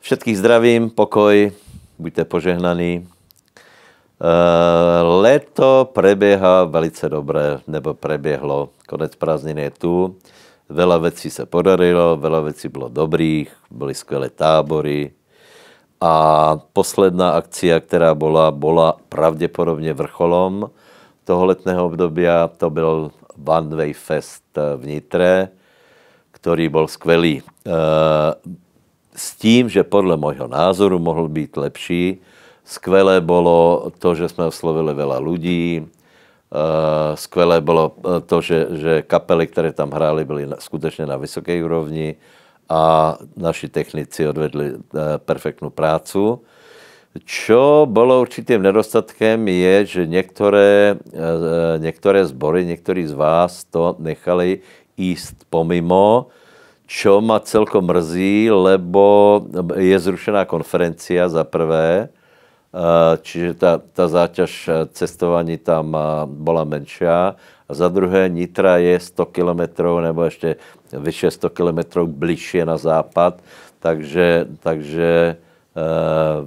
Všetkých zdravím, pokoj, buďte požehnaní. Leto prebieha velice dobré, nebo prebiehlo. Konec prázdnin je tu. Veľa vecí sa podarilo, veľa vecí bylo dobrých, boli skvelé tábory. A posledná akcia, která bola, bola pravděpodobně vrcholom toho letného obdobia. To byl One Way Fest v Nitre, ktorý bol skvelý s tím, že podle môjho názoru mohl být lepší. Skvelé bolo to, že jsme oslovili veľa ľudí. Skvelé bolo to, že, že kapely, které tam hráli, byly skutečně na vysoké úrovni a naši technici odvedli perfektnú prácu. Čo bolo určitým nedostatkem je, že některé, některé zbory, někteří z vás to nechali ísť pomimo, čo ma celkom mrzí, lebo je zrušená konferencia za prvé, čiže tá, tá záťaž cestovaní tam bola menšia. A za druhé, Nitra je 100 km nebo ešte vyše 100 km bližšie na západ, takže, takže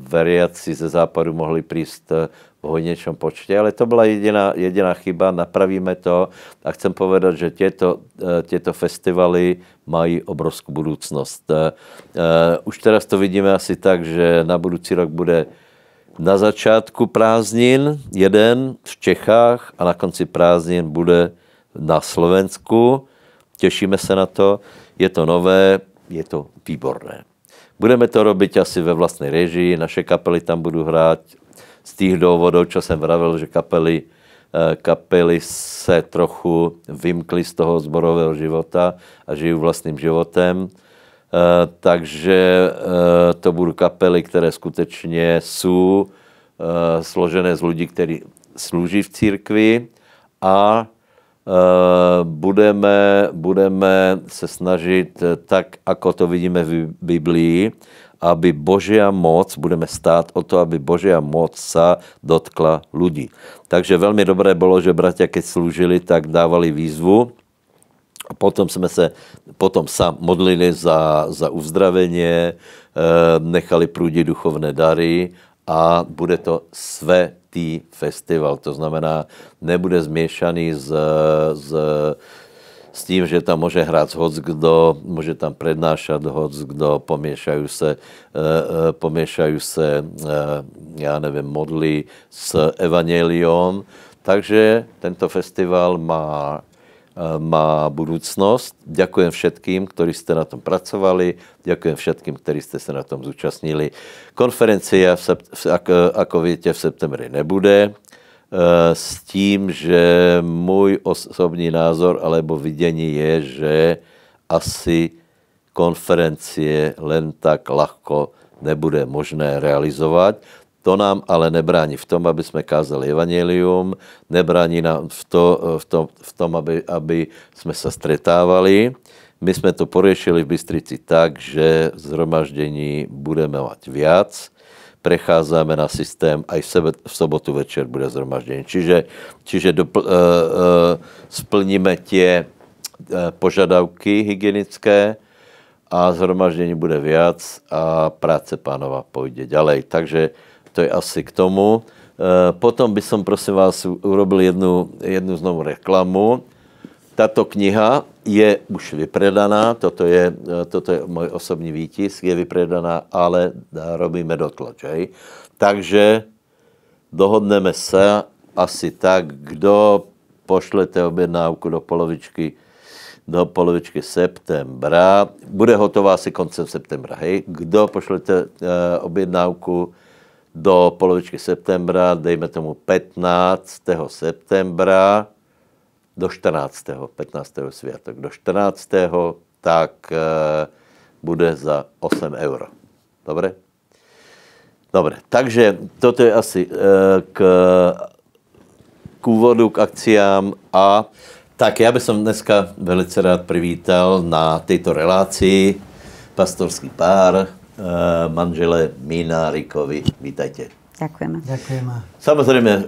veriaci ze západu mohli prísť v hojnečom počte, ale to byla jediná, jediná chyba, napravíme to a chcem povedať, že tieto, tieto festivaly mají obrovskú budúcnosť. Už teraz to vidíme asi tak, že na budúci rok bude na začátku prázdnin jeden v Čechách a na konci prázdnin bude na Slovensku. Těšíme se na to, je to nové, je to výborné. Budeme to robiť asi ve vlastnej režii, naše kapely tam budú hrať, z tých dôvodov, čo jsem vravil, že kapely, kapely se trochu vymkli z toho zborového života a žijú vlastným životem. Takže to budú kapely, které skutečně jsou složené z ľudí, kteří slúží v církvi a budeme, budeme se snažit tak, ako to vidíme v Biblii, aby Božia moc, budeme stát o to, aby Božia moc sa dotkla ľudí. Takže veľmi dobré bolo, že bratia, keď slúžili, tak dávali výzvu. A potom sme se, potom sa modlili za, za uzdravenie, nechali prúdiť duchovné dary a bude to svetý festival. To znamená, nebude zmiešaný z, z s tím, že tam môže hrať hoc kdo, môže tam prednášať hoc kdo, pomiešajú se, pomiešajú se, ja neviem, modly s evangeliom. Takže tento festival má, má budúcnosť. Ďakujem všetkým, ktorí ste na tom pracovali, ďakujem všetkým, ktorí ste sa na tom zúčastnili. Konferencia, v ako, ako viete, v septembri nebude s tím, že můj osobní názor alebo vidění je, že asi konferencie len tak ľahko nebude možné realizovat. To nám ale nebrání v tom, aby jsme kázali evangelium, nebrání nám v, to, v, tom, v tom, aby, aby jsme se stretávali. My jsme to poriešili v Bystrici tak, že zhromaždení budeme mať viac, prechádzame na systém, aj v, sobotu večer bude zhromaždenie. Čiže, čiže dopl, uh, uh, splníme tie uh, požadavky hygienické a zhromaždení bude viac a práce pánova pôjde ďalej. Takže to je asi k tomu. Uh, potom by som, prosím vás, urobil jednu, jednu znovu reklamu. Tato kniha je už vypredaná, toto je, toto je môj osobní výtisk, je vypredaná, ale robíme dotlač. Hej. Takže dohodneme se asi tak, kdo pošlete objednávku do polovičky, do polovičky septembra, bude hotová asi koncem septembra, hej. Kdo pošlete uh, objednávku do polovičky septembra, dejme tomu 15. septembra, do 14. 15. sviatok. Do 14. tak e, bude za 8 euro. Dobre? Dobre, takže toto je asi e, k, k úvodu, k akciám a tak ja by som dneska velice rád privítal na tejto relácii pastorský pár, e, manžele Minárikovi. Vítajte. Ďakujeme. Ďakujeme. Samozrejme, e, e,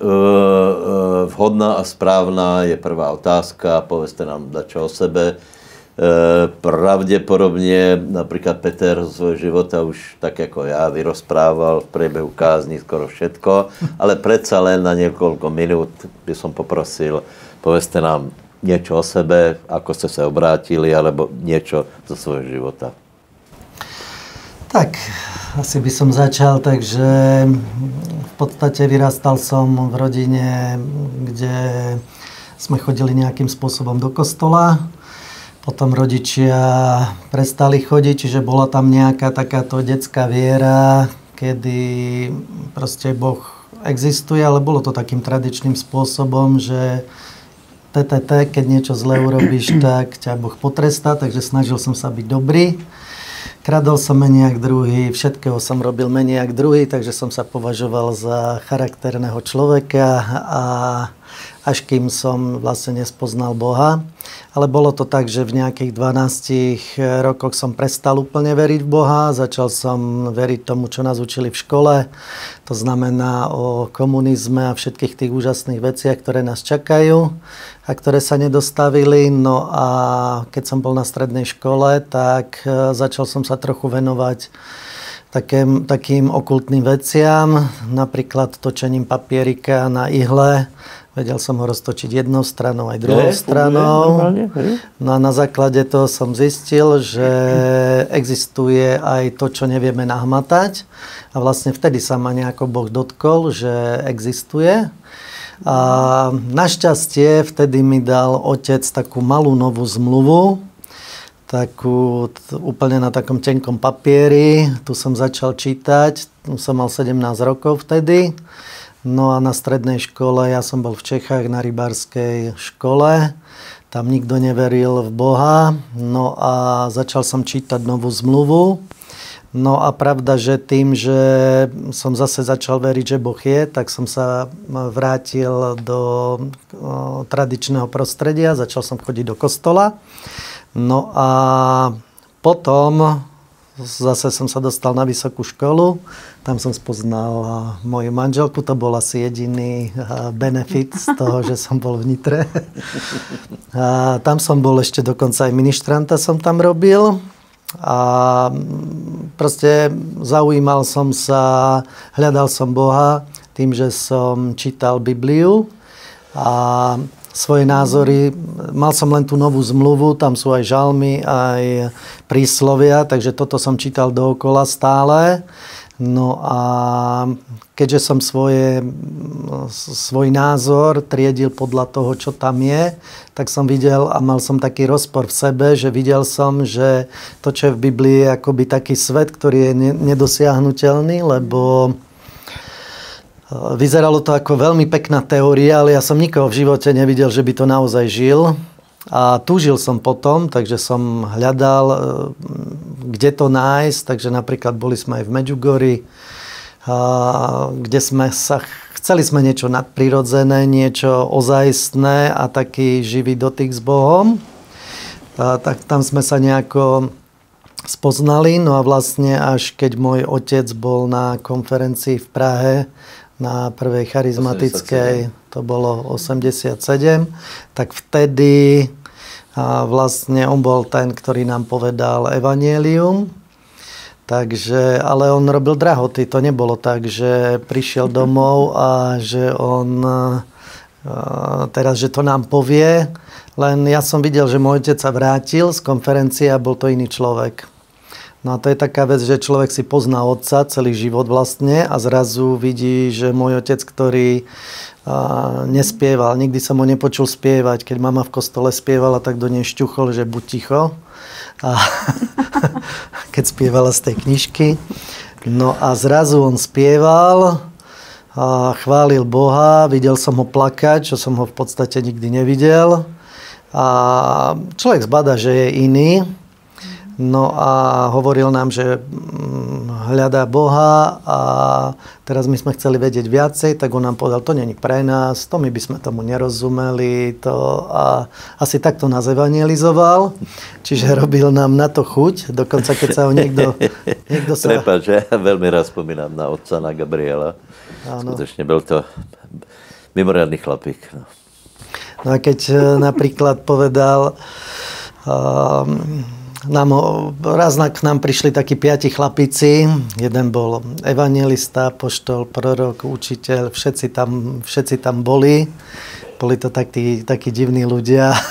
vhodná a správna je prvá otázka. Povedzte nám dačo o sebe. pravdepodobne napríklad Peter z svojho života už tak ako ja vyrozprával v priebehu kázni skoro všetko, ale predsa len na niekoľko minút by som poprosil, povedzte nám niečo o sebe, ako ste sa obrátili, alebo niečo zo svojho života. Tak, asi by som začal, takže v podstate vyrastal som v rodine, kde sme chodili nejakým spôsobom do kostola. Potom rodičia prestali chodiť, čiže bola tam nejaká takáto detská viera, kedy proste Boh existuje, ale bolo to takým tradičným spôsobom, že TTT, keď niečo zle urobíš, tak ťa Boh potrestá, takže snažil som sa byť dobrý. Kradol som menej ako druhý, všetkého som robil menej ako druhý, takže som sa považoval za charakterného človeka a až kým som vlastne nespoznal Boha. Ale bolo to tak, že v nejakých 12 rokoch som prestal úplne veriť v Boha, začal som veriť tomu, čo nás učili v škole, to znamená o komunizme a všetkých tých úžasných veciach, ktoré nás čakajú a ktoré sa nedostavili. No a keď som bol na strednej škole, tak e, začal som sa trochu venovať takým, takým okultným veciam, napríklad točením papierika na ihle. Vedel som ho roztočiť jednou stranou aj druhou je, stranou. No a na základe toho som zistil, že existuje aj to, čo nevieme nahmatať. A vlastne vtedy sa ma nejako Boh dotkol, že existuje. A našťastie vtedy mi dal otec takú malú novú zmluvu, takú úplne na takom tenkom papieri. Tu som začal čítať, tu som mal 17 rokov vtedy. No a na strednej škole, ja som bol v Čechách na rybárskej škole, tam nikto neveril v Boha, no a začal som čítať novú zmluvu No a pravda, že tým, že som zase začal veriť, že Boh je, tak som sa vrátil do tradičného prostredia, začal som chodiť do kostola. No a potom zase som sa dostal na vysokú školu, tam som spoznal moju manželku, to bol asi jediný benefit z toho, že som bol v Nitre. A tam som bol ešte dokonca aj ministranta som tam robil. A proste zaujímal som sa, hľadal som Boha tým, že som čítal Bibliu a svoje názory. Mal som len tú novú zmluvu, tam sú aj žalmy, aj príslovia, takže toto som čítal dookola stále. No a keďže som svoje, svoj názor triedil podľa toho, čo tam je, tak som videl a mal som taký rozpor v sebe, že videl som, že to, čo je v Biblii, je akoby taký svet, ktorý je nedosiahnutelný, lebo e, vyzeralo to ako veľmi pekná teória, ale ja som nikoho v živote nevidel, že by to naozaj žil. A túžil som potom, takže som hľadal, e, kde to nájsť. Takže napríklad boli sme aj v Medjugorji, kde sme sa chceli sme niečo nadprirodzené, niečo ozajstné a taký živý dotyk s Bohom. A tak tam sme sa nejako spoznali. No a vlastne až keď môj otec bol na konferencii v Prahe na prvej charizmatickej, 87. to bolo 87, tak vtedy a vlastne on bol ten, ktorý nám povedal evanielium. Takže, ale on robil drahoty, to nebolo tak, že prišiel domov a že on teraz, že to nám povie, len ja som videl, že môj otec sa vrátil z konferencie a bol to iný človek. No a to je taká vec, že človek si pozná otca celý život vlastne a zrazu vidí, že môj otec, ktorý a, nespieval, nikdy som ho nepočul spievať. Keď mama v kostole spievala, tak do nej šťuchol, že buď ticho. A keď spievala z tej knižky. No a zrazu on spieval, a chválil Boha, videl som ho plakať, čo som ho v podstate nikdy nevidel. A človek zbada, že je iný. No a hovoril nám, že mm, hľadá Boha a teraz my sme chceli vedieť viacej, tak on nám povedal, to není pre nás, to my by sme tomu nerozumeli, to a asi takto nás evangelizoval, čiže robil nám na to chuť, dokonca keď sa ho niekto... niekto sa... Prepač, ja veľmi raz spomínam na otca, na Gabriela. Áno. Skutočne bol to mimoriadný chlapík. No. no a keď e, napríklad povedal, nám, raz k nám prišli takí piati chlapici, jeden bol evangelista, poštol, prorok, učiteľ, všetci tam, všetci tam boli. Boli to takí, takí divní ľudia.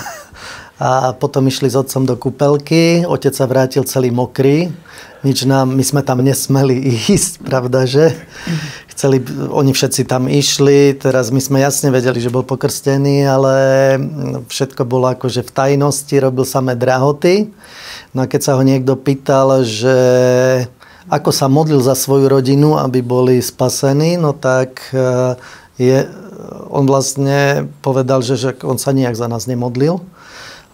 A potom išli s otcom do kúpelky, otec sa vrátil celý mokrý, nič nám, my sme tam nesmeli ísť, pravda, že? Chceli, oni všetci tam išli, teraz my sme jasne vedeli, že bol pokrstený, ale všetko bolo akože v tajnosti, robil samé drahoty. No a keď sa ho niekto pýtal, že ako sa modlil za svoju rodinu, aby boli spasení, no tak eh, je, on vlastne povedal, že, že on sa nijak za nás nemodlil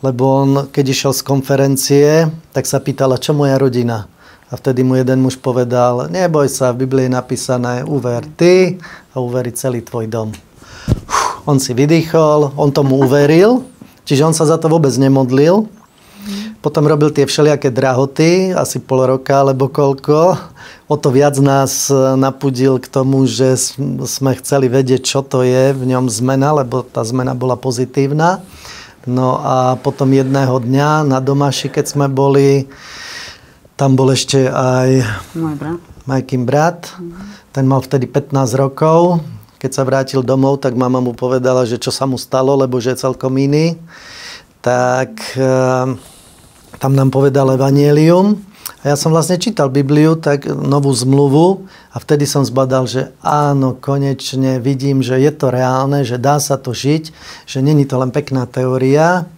lebo on, keď išiel z konferencie, tak sa pýtala, čo moja rodina. A vtedy mu jeden muž povedal, neboj sa, v Biblii je napísané, uver ty a uverí celý tvoj dom. Uf, on si vydýchol, on tomu uveril, čiže on sa za to vôbec nemodlil. Potom robil tie všelijaké drahoty, asi pol roka alebo koľko. O to viac nás napudil k tomu, že sme chceli vedieť, čo to je v ňom zmena, lebo tá zmena bola pozitívna. No a potom jedného dňa na Domaši, keď sme boli, tam bol ešte aj môj brat. Majkin brat. Ten mal vtedy 15 rokov. Keď sa vrátil domov, tak mama mu povedala, že čo sa mu stalo, lebo že je celkom iný. Tak eh, tam nám povedal evanielium a ja som vlastne čítal Bibliu, tak novú zmluvu. A vtedy som zbadal, že áno, konečne vidím, že je to reálne, že dá sa to žiť, že není to len pekná teória.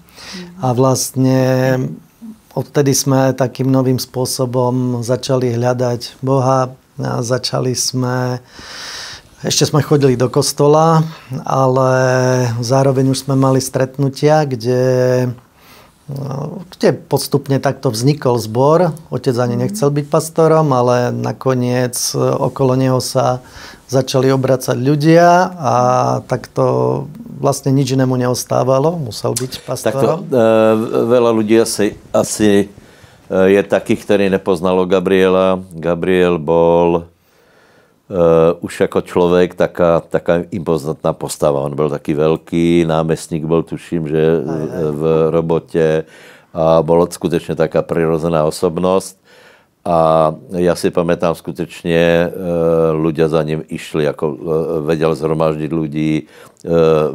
A vlastne odtedy sme takým novým spôsobom začali hľadať Boha a začali sme ešte sme chodili do kostola, ale zároveň už sme mali stretnutia, kde kde postupne takto vznikol zbor. Otec ani nechcel byť pastorom, ale nakoniec e, okolo neho sa začali obracať ľudia a takto vlastne nič inému neostávalo. Musel byť pastorom. Takto, e, veľa ľudí asi, asi e, je takých, ktorí nepoznalo Gabriela. Gabriel bol uh, už ako človek taká, taká impozantná postava. On byl taký veľký, námestník bol, tuším, že aj, aj. v robote a bol skutečne taká prirozená osobnosť. A ja si pamätám skutečne, ľudia za ním išli, ako vedel zhromaždiť ľudí,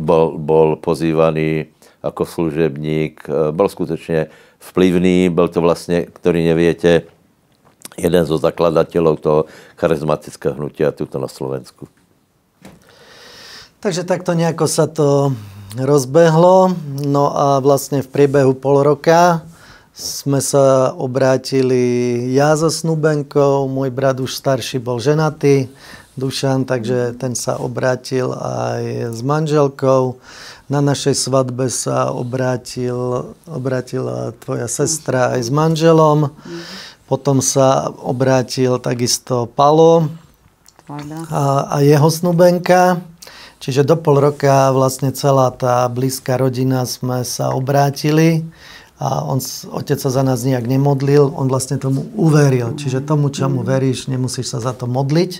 bol, bol pozývaný ako služebník, bol skutečne vplyvný, bol to vlastne, ktorý neviete, jeden zo zakladateľov toho charizmatického hnutia tuto na Slovensku. Takže takto nejako sa to rozbehlo. No a vlastne v priebehu pol roka sme sa obrátili ja so Snubenkou, môj brat už starší bol ženatý, Dušan, takže ten sa obrátil aj s manželkou. Na našej svadbe sa obrátil, obrátila tvoja sestra aj s manželom. Potom sa obrátil takisto Palo a, a jeho snubenka. Čiže do pol roka vlastne celá tá blízka rodina sme sa obrátili a on, otec sa za nás nejak nemodlil, on vlastne tomu uveril. Čiže tomu, čomu veríš, nemusíš sa za to modliť.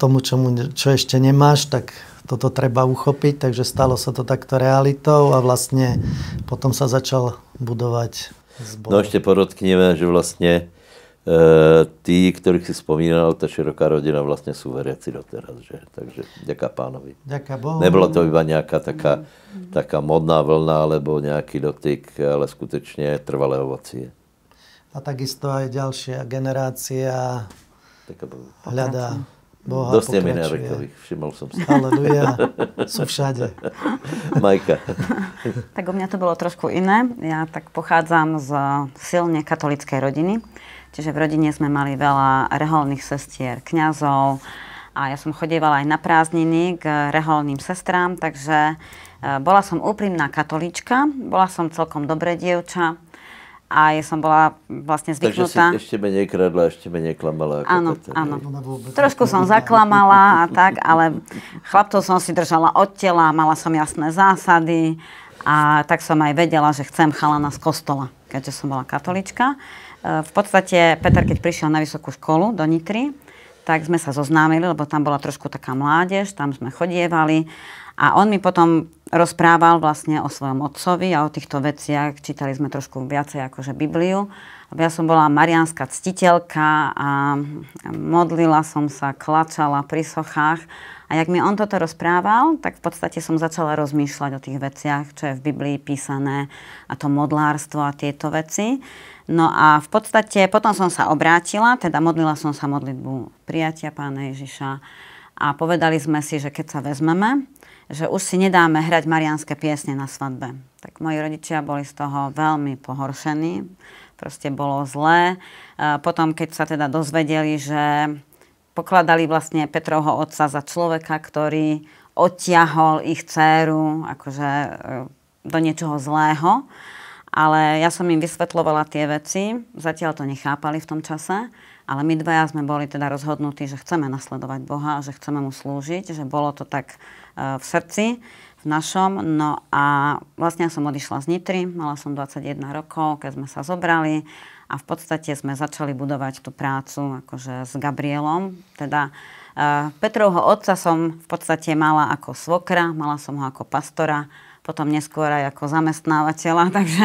Tomu, čomu, čo ešte nemáš, tak toto treba uchopiť. Takže stalo sa to takto realitou a vlastne potom sa začal budovať zbor. No ešte podotkneme, že vlastne e, tí, ktorých si spomínal, tá široká rodina vlastne sú veriaci doteraz. Že? Takže ďaká pánovi. Ďaká Bohu. Nebolo to iba nejaká taká, taká modná vlna alebo nejaký dotyk, ale skutečne trvalé ovocie. A takisto aj ďalšia generácia hľadá Boha Dosť Eminárekových, všimol som si. Aleluja, sú všade. Majka. tak u mňa to bolo trošku iné. Ja tak pochádzam z silne katolickej rodiny. Čiže v rodine sme mali veľa reholných sestier, kňazov a ja som chodievala aj na prázdniny k reholným sestrám, takže e, bola som úprimná katolička, bola som celkom dobré dievča a ja som bola vlastne zvyknutá. Takže si ešte menej kradla, ešte menej klamala. Ako áno, áno. Trošku som zaklamala a tak, ale chlapcov som si držala od tela, mala som jasné zásady a tak som aj vedela, že chcem chalana z kostola, keďže som bola katolička. E, v podstate Peter, keď prišiel na vysokú školu do Nitry, tak sme sa zoznámili, lebo tam bola trošku taká mládež, tam sme chodievali A on mi potom rozprával vlastne o svojom otcovi a o týchto veciach. Čítali sme trošku viacej akože Bibliu. Ja som bola marianská ctiteľka a modlila som sa, klačala pri sochách. A jak mi on toto rozprával, tak v podstate som začala rozmýšľať o tých veciach, čo je v Biblii písané a to modlárstvo a tieto veci. No a v podstate potom som sa obrátila, teda modlila som sa modlitbu prijatia pána Ježiša a povedali sme si, že keď sa vezmeme, že už si nedáme hrať marianské piesne na svadbe. Tak moji rodičia boli z toho veľmi pohoršení, proste bolo zlé. Potom, keď sa teda dozvedeli, že pokladali vlastne Petrovho otca za človeka, ktorý odtiahol ich dceru akože e, do niečoho zlého. Ale ja som im vysvetlovala tie veci, zatiaľ to nechápali v tom čase, ale my dvaja sme boli teda rozhodnutí, že chceme nasledovať Boha že chceme mu slúžiť, že bolo to tak e, v srdci, v našom. No a vlastne ja som odišla z Nitry, mala som 21 rokov, keď sme sa zobrali a v podstate sme začali budovať tú prácu akože s Gabrielom. Teda uh, Petrovho otca som v podstate mala ako svokra, mala som ho ako pastora, potom neskôr aj ako zamestnávateľa, takže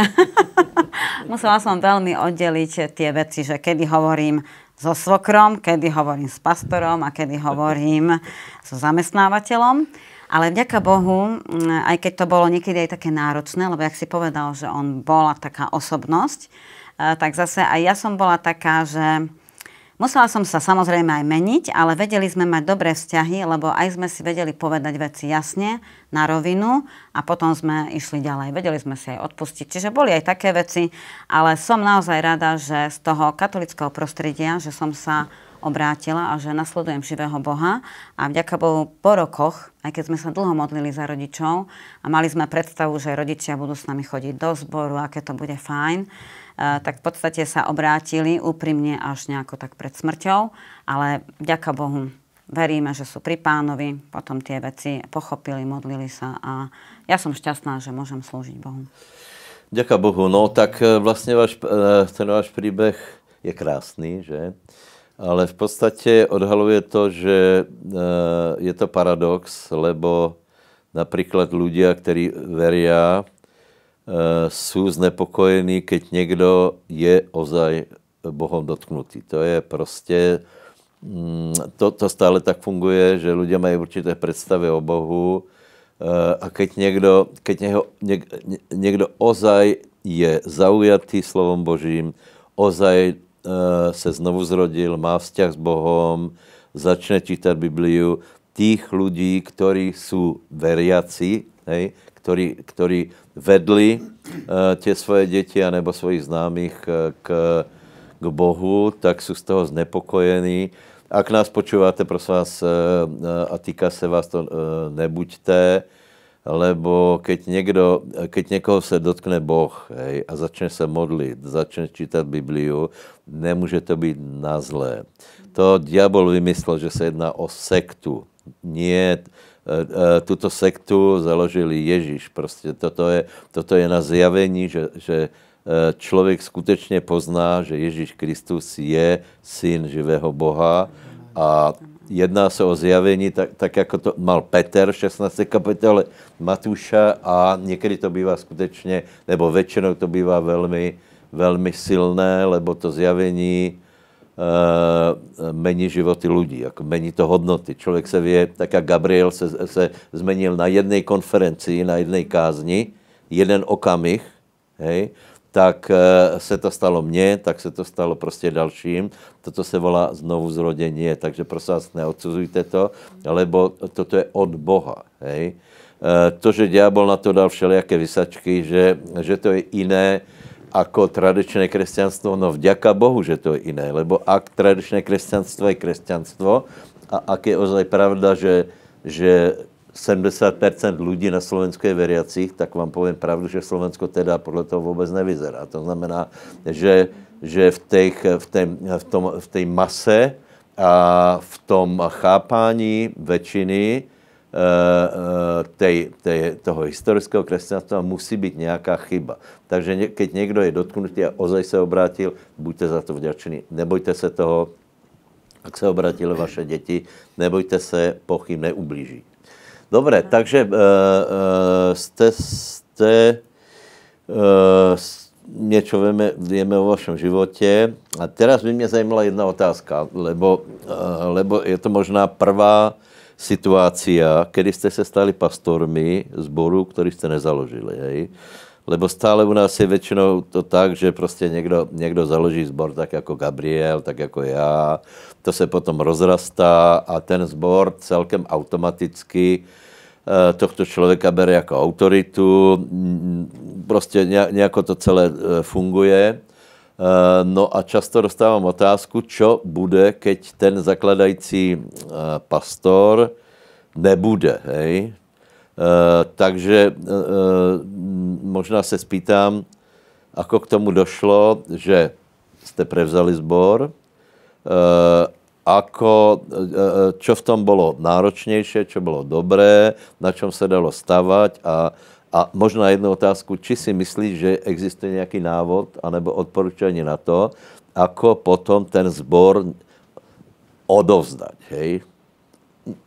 musela som veľmi oddeliť tie veci, že kedy hovorím so svokrom, kedy hovorím s pastorom a kedy hovorím so zamestnávateľom. Ale vďaka Bohu, aj keď to bolo niekedy aj také náročné, lebo jak si povedal, že on bola taká osobnosť, tak zase aj ja som bola taká, že musela som sa samozrejme aj meniť, ale vedeli sme mať dobré vzťahy, lebo aj sme si vedeli povedať veci jasne, na rovinu a potom sme išli ďalej. Vedeli sme si aj odpustiť. Čiže boli aj také veci, ale som naozaj rada, že z toho katolického prostredia, že som sa obrátila a že nasledujem živého Boha. A vďaka Bohu po rokoch, aj keď sme sa dlho modlili za rodičov a mali sme predstavu, že rodičia budú s nami chodiť do zboru, aké to bude fajn, tak v podstate sa obrátili úprimne až nejako tak pred smrťou, ale vďaka Bohu veríme, že sú pri pánovi, potom tie veci pochopili, modlili sa a ja som šťastná, že môžem slúžiť Bohu. Ďakujem Bohu. No tak e, vlastne váš, e, ten váš príbeh je krásny, že? Ale v podstate odhaluje to, že e, je to paradox, lebo napríklad ľudia, ktorí veria, Eh, sú znepokojení, keď niekto je ozaj Bohom dotknutý. To je proste, mm, to, to stále tak funguje, že ľudia majú určité predstavy o Bohu eh, a keď niekto, keď nieho, niek, niekto ozaj je zaujatý slovom Božím, ozaj se znovu zrodil, má vzťah s Bohom, začne čítať Bibliu, tých ľudí, ktorí sú veriaci, hej, ktorí, ktorí vedli uh, tie svoje deti anebo svojich známych uh, k, k Bohu, tak sú z toho znepokojení. Ak nás počúvate, prosím vás, uh, a týka se vás to, uh, nebuďte, lebo keď, niekto, keď niekoho se dotkne Boh hej, a začne se modlit, začne čítať Bibliu, nemůže to být na zlé. To diabol vymyslel, že se jedná o sektu. Nie, E, e, tuto sektu založili Ježíš. Prostě toto je, toto je na zjavení, že, že e, člověk skutečně pozná, že Ježíš Kristus je syn živého Boha a jedná se o zjavení, tak, tak jako to mal Peter v 16. kapitole Matúša a někdy to bývá skutečně, nebo většinou to bývá velmi, velmi silné, lebo to zjavení uh, mení životy lidí, jako mení to hodnoty. Člověk se vie, tak jak Gabriel se, se zmenil na jedné konferenci, na jedné kázni, jeden okamih, hej, tak uh, se to stalo mně, tak se to stalo prostě dalším. Toto se volá znovu zrodění, takže prosím vás, neodsuzujte to, lebo toto je od Boha. Hej. Uh, to, že diabol na to dal všelijaké vysačky, že, že to je iné, ako tradičné kresťanstvo, no vďaka Bohu, že to je iné, lebo ak tradičné kresťanstvo je kresťanstvo a ak je ozaj pravda, že, že 70% ľudí na Slovensku je veriacich, tak vám poviem pravdu, že Slovensko teda podľa toho vôbec nevyzerá. To znamená, že, že v, tej, v, tej, v, tom, v tej mase a v tom chápání väčšiny Eh, eh, tej, tej, toho historického kresťanstva musí byť nejaká chyba. Takže ne, keď niekto je dotknutý a ozaj sa obrátil, buďte za to vďační. Nebojte sa toho, ak sa obrátili vaše deti, nebojte sa, pochyb neublíží. Dobre, takže uh, uh, ste, ste uh, niečo vieme, vieme o vašom živote. A teraz by mě zajímala jedna otázka, lebo, uh, lebo je to možná prvá situácia, kedy ste se stali pastormi zboru, ktorý ste nezaložili. Hej? Lebo stále u nás je většinou to tak, že prostě někdo, někdo založí zbor tak jako Gabriel, tak jako já. To se potom rozrastá a ten zbor celkem automaticky tohto člověka bere jako autoritu. Prostě nějako to celé eh, funguje. Eh, no a často dostávám otázku, čo bude, keď ten zakladající pastor nebude, hej? Eh, takže eh, možná se spýtám, ako k tomu došlo, že jste prevzali zbor, eh, ako, čo v tom bylo náročnější, čo bylo dobré, na čem se dalo stavať a, a možná jednu otázku, či si myslíš, že existuje nějaký návod anebo odporučení na to, ako potom ten zbor odovzdať, hej?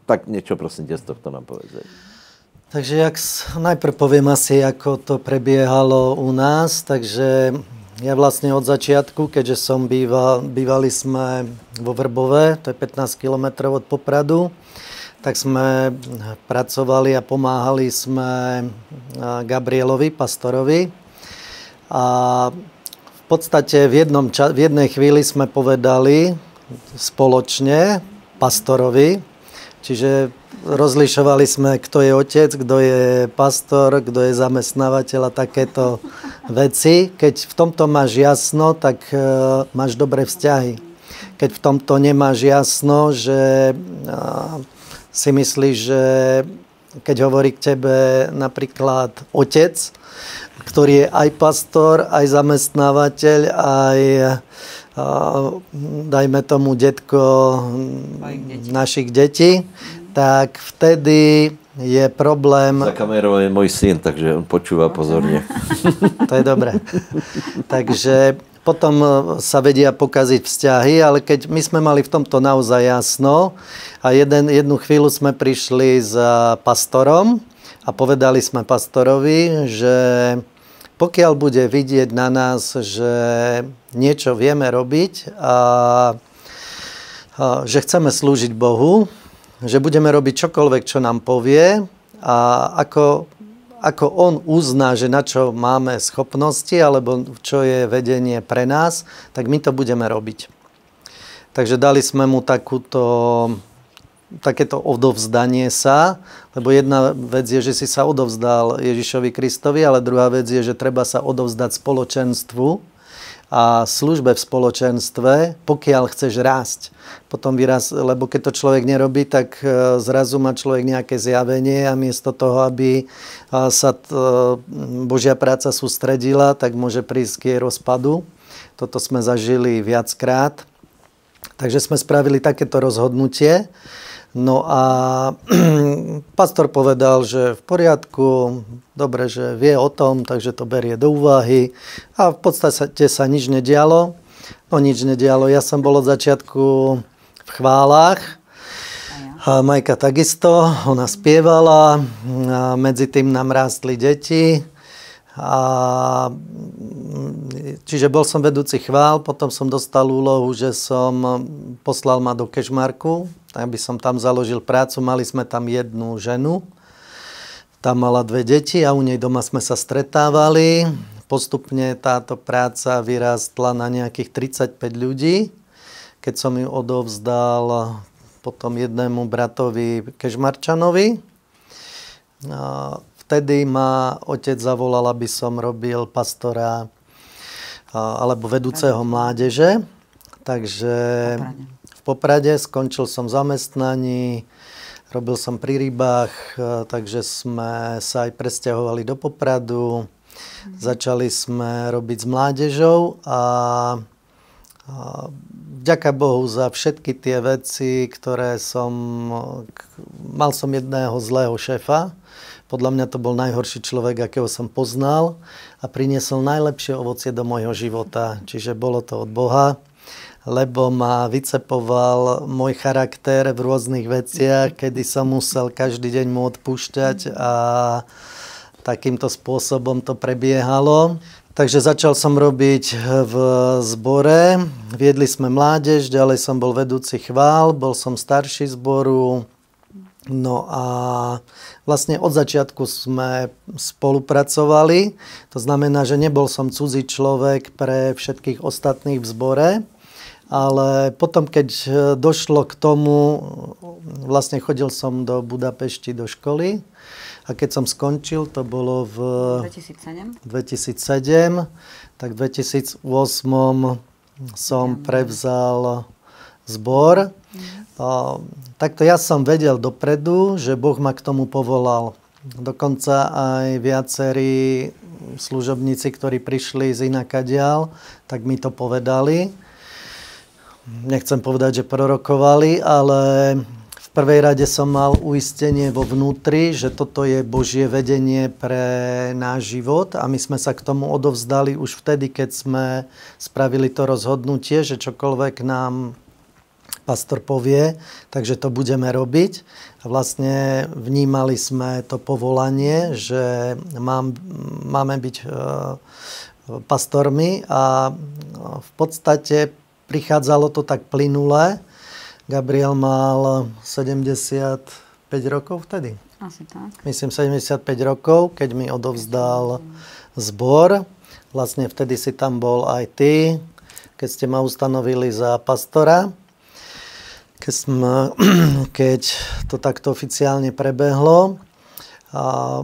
Tak něco prosím tě z tohto nám povedz. Takže jak najprv poviem asi, ako to prebiehalo u nás. Takže ja vlastne od začiatku, keďže som býval, bývali sme vo Vrbove, to je 15 km od Popradu, tak sme pracovali a pomáhali sme Gabrielovi, pastorovi. A v podstate v, jednom, v jednej chvíli sme povedali spoločne pastorovi, čiže rozlišovali sme, kto je otec, kto je pastor, kto je zamestnávateľ a takéto veci. Keď v tomto máš jasno, tak uh, máš dobré vzťahy. Keď v tomto nemáš jasno, že uh, si myslíš, že keď hovorí k tebe napríklad otec, ktorý je aj pastor, aj zamestnávateľ, aj dajme tomu detko našich detí, tak vtedy je problém... Za kamerou je môj syn, takže on počúva pozorne. to je dobré. takže potom e, sa vedia pokaziť vzťahy, ale keď my sme mali v tomto naozaj jasno a jeden, jednu chvíľu sme prišli s pastorom a povedali sme pastorovi, že pokiaľ bude vidieť na nás, že niečo vieme robiť a, a že chceme slúžiť Bohu, že budeme robiť čokoľvek, čo nám povie a ako, ako on uzná, že na čo máme schopnosti alebo čo je vedenie pre nás, tak my to budeme robiť. Takže dali sme mu takúto, takéto odovzdanie sa, lebo jedna vec je, že si sa odovzdal Ježišovi Kristovi, ale druhá vec je, že treba sa odovzdať spoločenstvu, a službe v spoločenstve, pokiaľ chceš rásť. Potom vyraz, lebo keď to človek nerobí, tak e, zrazu má človek nejaké zjavenie a miesto toho, aby e, sa e, Božia práca sústredila, tak môže prísť k jej rozpadu. Toto sme zažili viackrát. Takže sme spravili takéto rozhodnutie. No a pastor povedal, že v poriadku, dobre, že vie o tom, takže to berie do úvahy a v podstate sa nič nedialo. No nič nedialo. Ja som bol od začiatku v chválach, a Majka takisto, ona spievala, a medzi tým nám rástli deti. A, čiže bol som vedúci chvál, potom som dostal úlohu, že som poslal ma do Kešmarku, aby som tam založil prácu. Mali sme tam jednu ženu, tam mala dve deti a u nej doma sme sa stretávali. Postupne táto práca vyrástla na nejakých 35 ľudí. Keď som ju odovzdal potom jednému bratovi Kežmarčanovi, vtedy ma otec zavolal, aby som robil pastora alebo vedúceho mládeže. Takže Poprade, skončil som zamestnaní, robil som pri rybách, e, takže sme sa aj presťahovali do Popradu. Začali sme robiť s mládežou a, a vďaka Bohu za všetky tie veci, ktoré som... Mal som jedného zlého šéfa, podľa mňa to bol najhorší človek, akého som poznal a priniesol najlepšie ovocie do môjho života. Čiže bolo to od Boha lebo ma vycepoval môj charakter v rôznych veciach, kedy som musel každý deň mu odpúšťať a takýmto spôsobom to prebiehalo. Takže začal som robiť v zbore, viedli sme mládež, ďalej som bol vedúci chvál, bol som starší zboru, No a vlastne od začiatku sme spolupracovali. To znamená, že nebol som cudzí človek pre všetkých ostatných v zbore, ale potom, keď došlo k tomu, vlastne chodil som do Budapešti do školy a keď som skončil, to bolo v 2007, 2007 tak v 2008 som prevzal zbor. Mm. Takto ja som vedel dopredu, že Boh ma k tomu povolal. Dokonca aj viacerí služobníci, ktorí prišli z inakadiaľ, tak mi to povedali. Nechcem povedať, že prorokovali, ale v prvej rade som mal uistenie vo vnútri, že toto je Božie vedenie pre náš život a my sme sa k tomu odovzdali už vtedy, keď sme spravili to rozhodnutie, že čokoľvek nám pastor povie, takže to budeme robiť. A vlastne vnímali sme to povolanie, že mám, máme byť e, pastormi a v podstate prichádzalo to tak plynule. Gabriel mal 75 rokov vtedy. Asi tak. Myslím 75 rokov, keď mi odovzdal zbor. Vlastne vtedy si tam bol aj ty, keď ste ma ustanovili za pastora keď, sme, keď to takto oficiálne prebehlo. A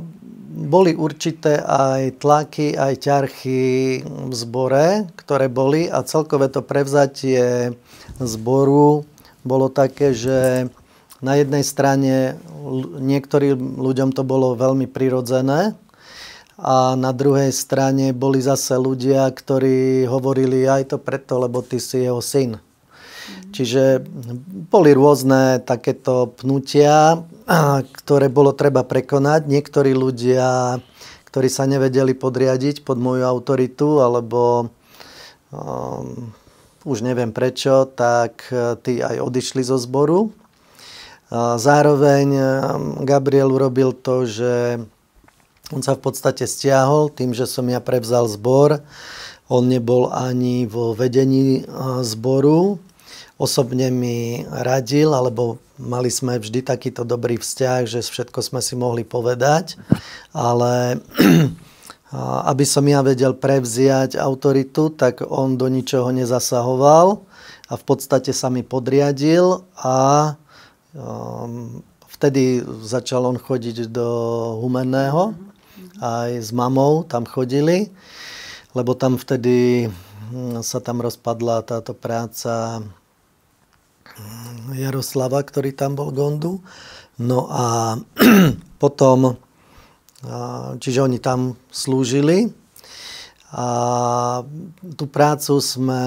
boli určité aj tlaky, aj ťarchy v zbore, ktoré boli a celkové to prevzatie zboru bolo také, že na jednej strane niektorým ľuďom to bolo veľmi prirodzené a na druhej strane boli zase ľudia, ktorí hovorili aj to preto, lebo ty si jeho syn. Čiže boli rôzne takéto pnutia, ktoré bolo treba prekonať. Niektorí ľudia, ktorí sa nevedeli podriadiť pod moju autoritu, alebo um, už neviem prečo, tak uh, tí aj odišli zo zboru. Zároveň um, Gabriel urobil to, že on sa v podstate stiahol tým, že som ja prevzal zbor. On nebol ani vo vedení zboru, osobne mi radil, alebo mali sme vždy takýto dobrý vzťah, že všetko sme si mohli povedať, ale aby som ja vedel prevziať autoritu, tak on do ničoho nezasahoval a v podstate sa mi podriadil a um, vtedy začal on chodiť do Humenného, aj s mamou tam chodili, lebo tam vtedy hm, sa tam rozpadla táto práca Jaroslava, ktorý tam bol Gondu. No a potom, čiže oni tam slúžili a tú prácu sme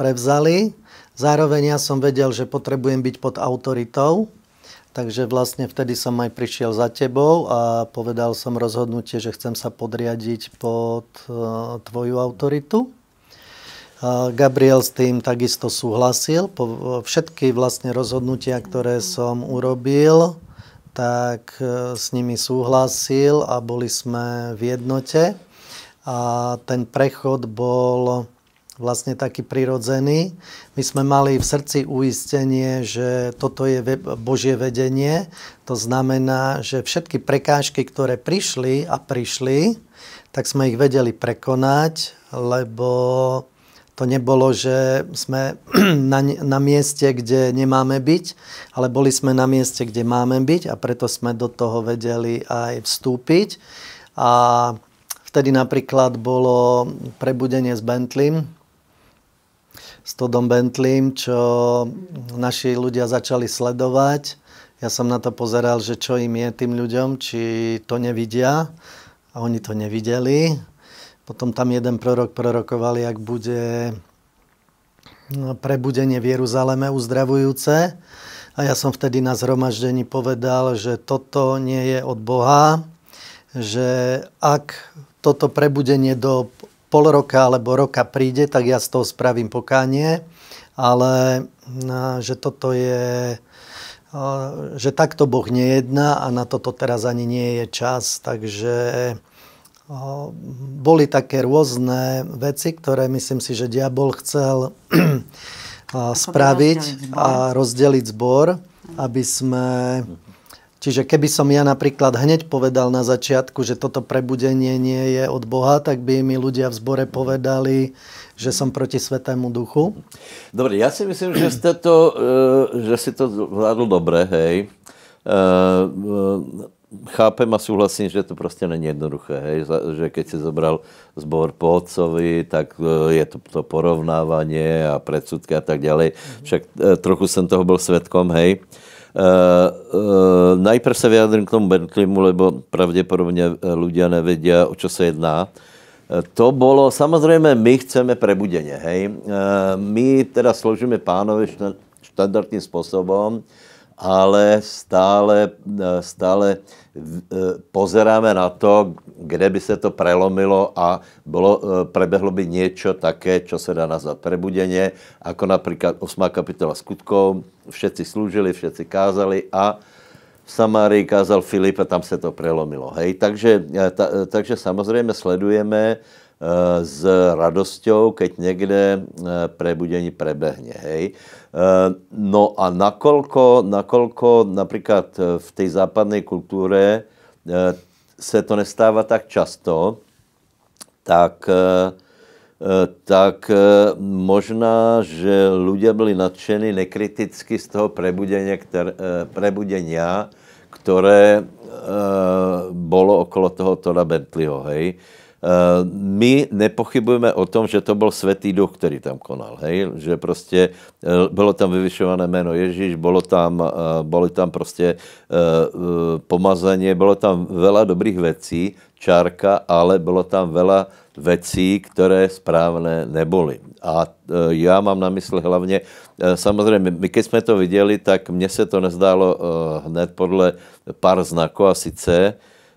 prevzali. Zároveň ja som vedel, že potrebujem byť pod autoritou, takže vlastne vtedy som aj prišiel za tebou a povedal som rozhodnutie, že chcem sa podriadiť pod e, tvoju autoritu. Gabriel s tým takisto súhlasil. Po všetky vlastne rozhodnutia, ktoré som urobil, tak e, s nimi súhlasil a boli sme v jednote. A ten prechod bol vlastne taký prirodzený. My sme mali v srdci uistenie, že toto je Božie vedenie. To znamená, že všetky prekážky, ktoré prišli a prišli, tak sme ich vedeli prekonať, lebo to nebolo, že sme na, na mieste, kde nemáme byť, ale boli sme na mieste, kde máme byť a preto sme do toho vedeli aj vstúpiť. A vtedy napríklad bolo prebudenie s Bentleym, s Todom Bentleym, čo naši ľudia začali sledovať. Ja som na to pozeral, že čo im je tým ľuďom, či to nevidia. A oni to nevideli. Potom tam jeden prorok prorokoval, jak bude no, prebudenie v Jeruzaleme uzdravujúce. A ja som vtedy na zhromaždení povedal, že toto nie je od Boha, že ak toto prebudenie do pol roka alebo roka príde, tak ja z toho spravím pokánie, ale že toto je že takto Boh nejedná a na toto teraz ani nie je čas. Takže boli také rôzne veci, ktoré myslím si, že diabol chcel spraviť a rozdeliť zbor, aby sme... Čiže keby som ja napríklad hneď povedal na začiatku, že toto prebudenie nie je od Boha, tak by mi ľudia v zbore povedali, že som proti Svetému duchu. Dobre, ja si myslím, že, ste to, e, že si to zvládl dobre, hej. E, e, chápem a súhlasím, že to prostě není jednoduché, hej. že keď si zobral zbor po otcovi, tak je to, to porovnávanie a predsudky a tak ďalej. Však trochu jsem toho byl svetkom, hej. Uh, uh, najprv se vyjadrím k tomu Bentlimu, lebo pravděpodobně ľudia nevedia, o čo se jedná. To bolo, samozrejme, my chceme prebudenie, hej. E, my teda složíme pánovi štandardným spôsobom, ale stále, e, stále e, pozeráme na to, kde by se to prelomilo a bolo, prebehlo by niečo také, čo sa dá nazvať prebudenie, ako napríklad 8. kapitola skutkov, všetci slúžili, všetci kázali a v Samárii kázal Filip a tam se to prelomilo. Hej? Takže, e, ta, e, takže samozřejmě sledujeme s radosťou, keď někde uh, prebudení prebehne. Hej? Uh, no a nakolko, nakolko například v té západné kultúre se to nestává tak často, tak tak možná, že ľudia byli nadšení nekriticky z toho prebudenia, kter, prebudenia ktoré bolo okolo toho Toda Bentleyho, hej. My nepochybujeme o tom, že to byl Svetý duch, který tam konal, hej? že prostě bylo tam vyvyšované jméno Ježíš, bylo tam, boli tam prostě pomazanie, bylo tam veľa dobrých vecí, čárka, ale bylo tam veľa vecí, které správné neboli. A já mám na mysli hlavně, samozřejmě, my keď jsme to viděli, tak mně se to nezdálo hned podle pár znaků a sice,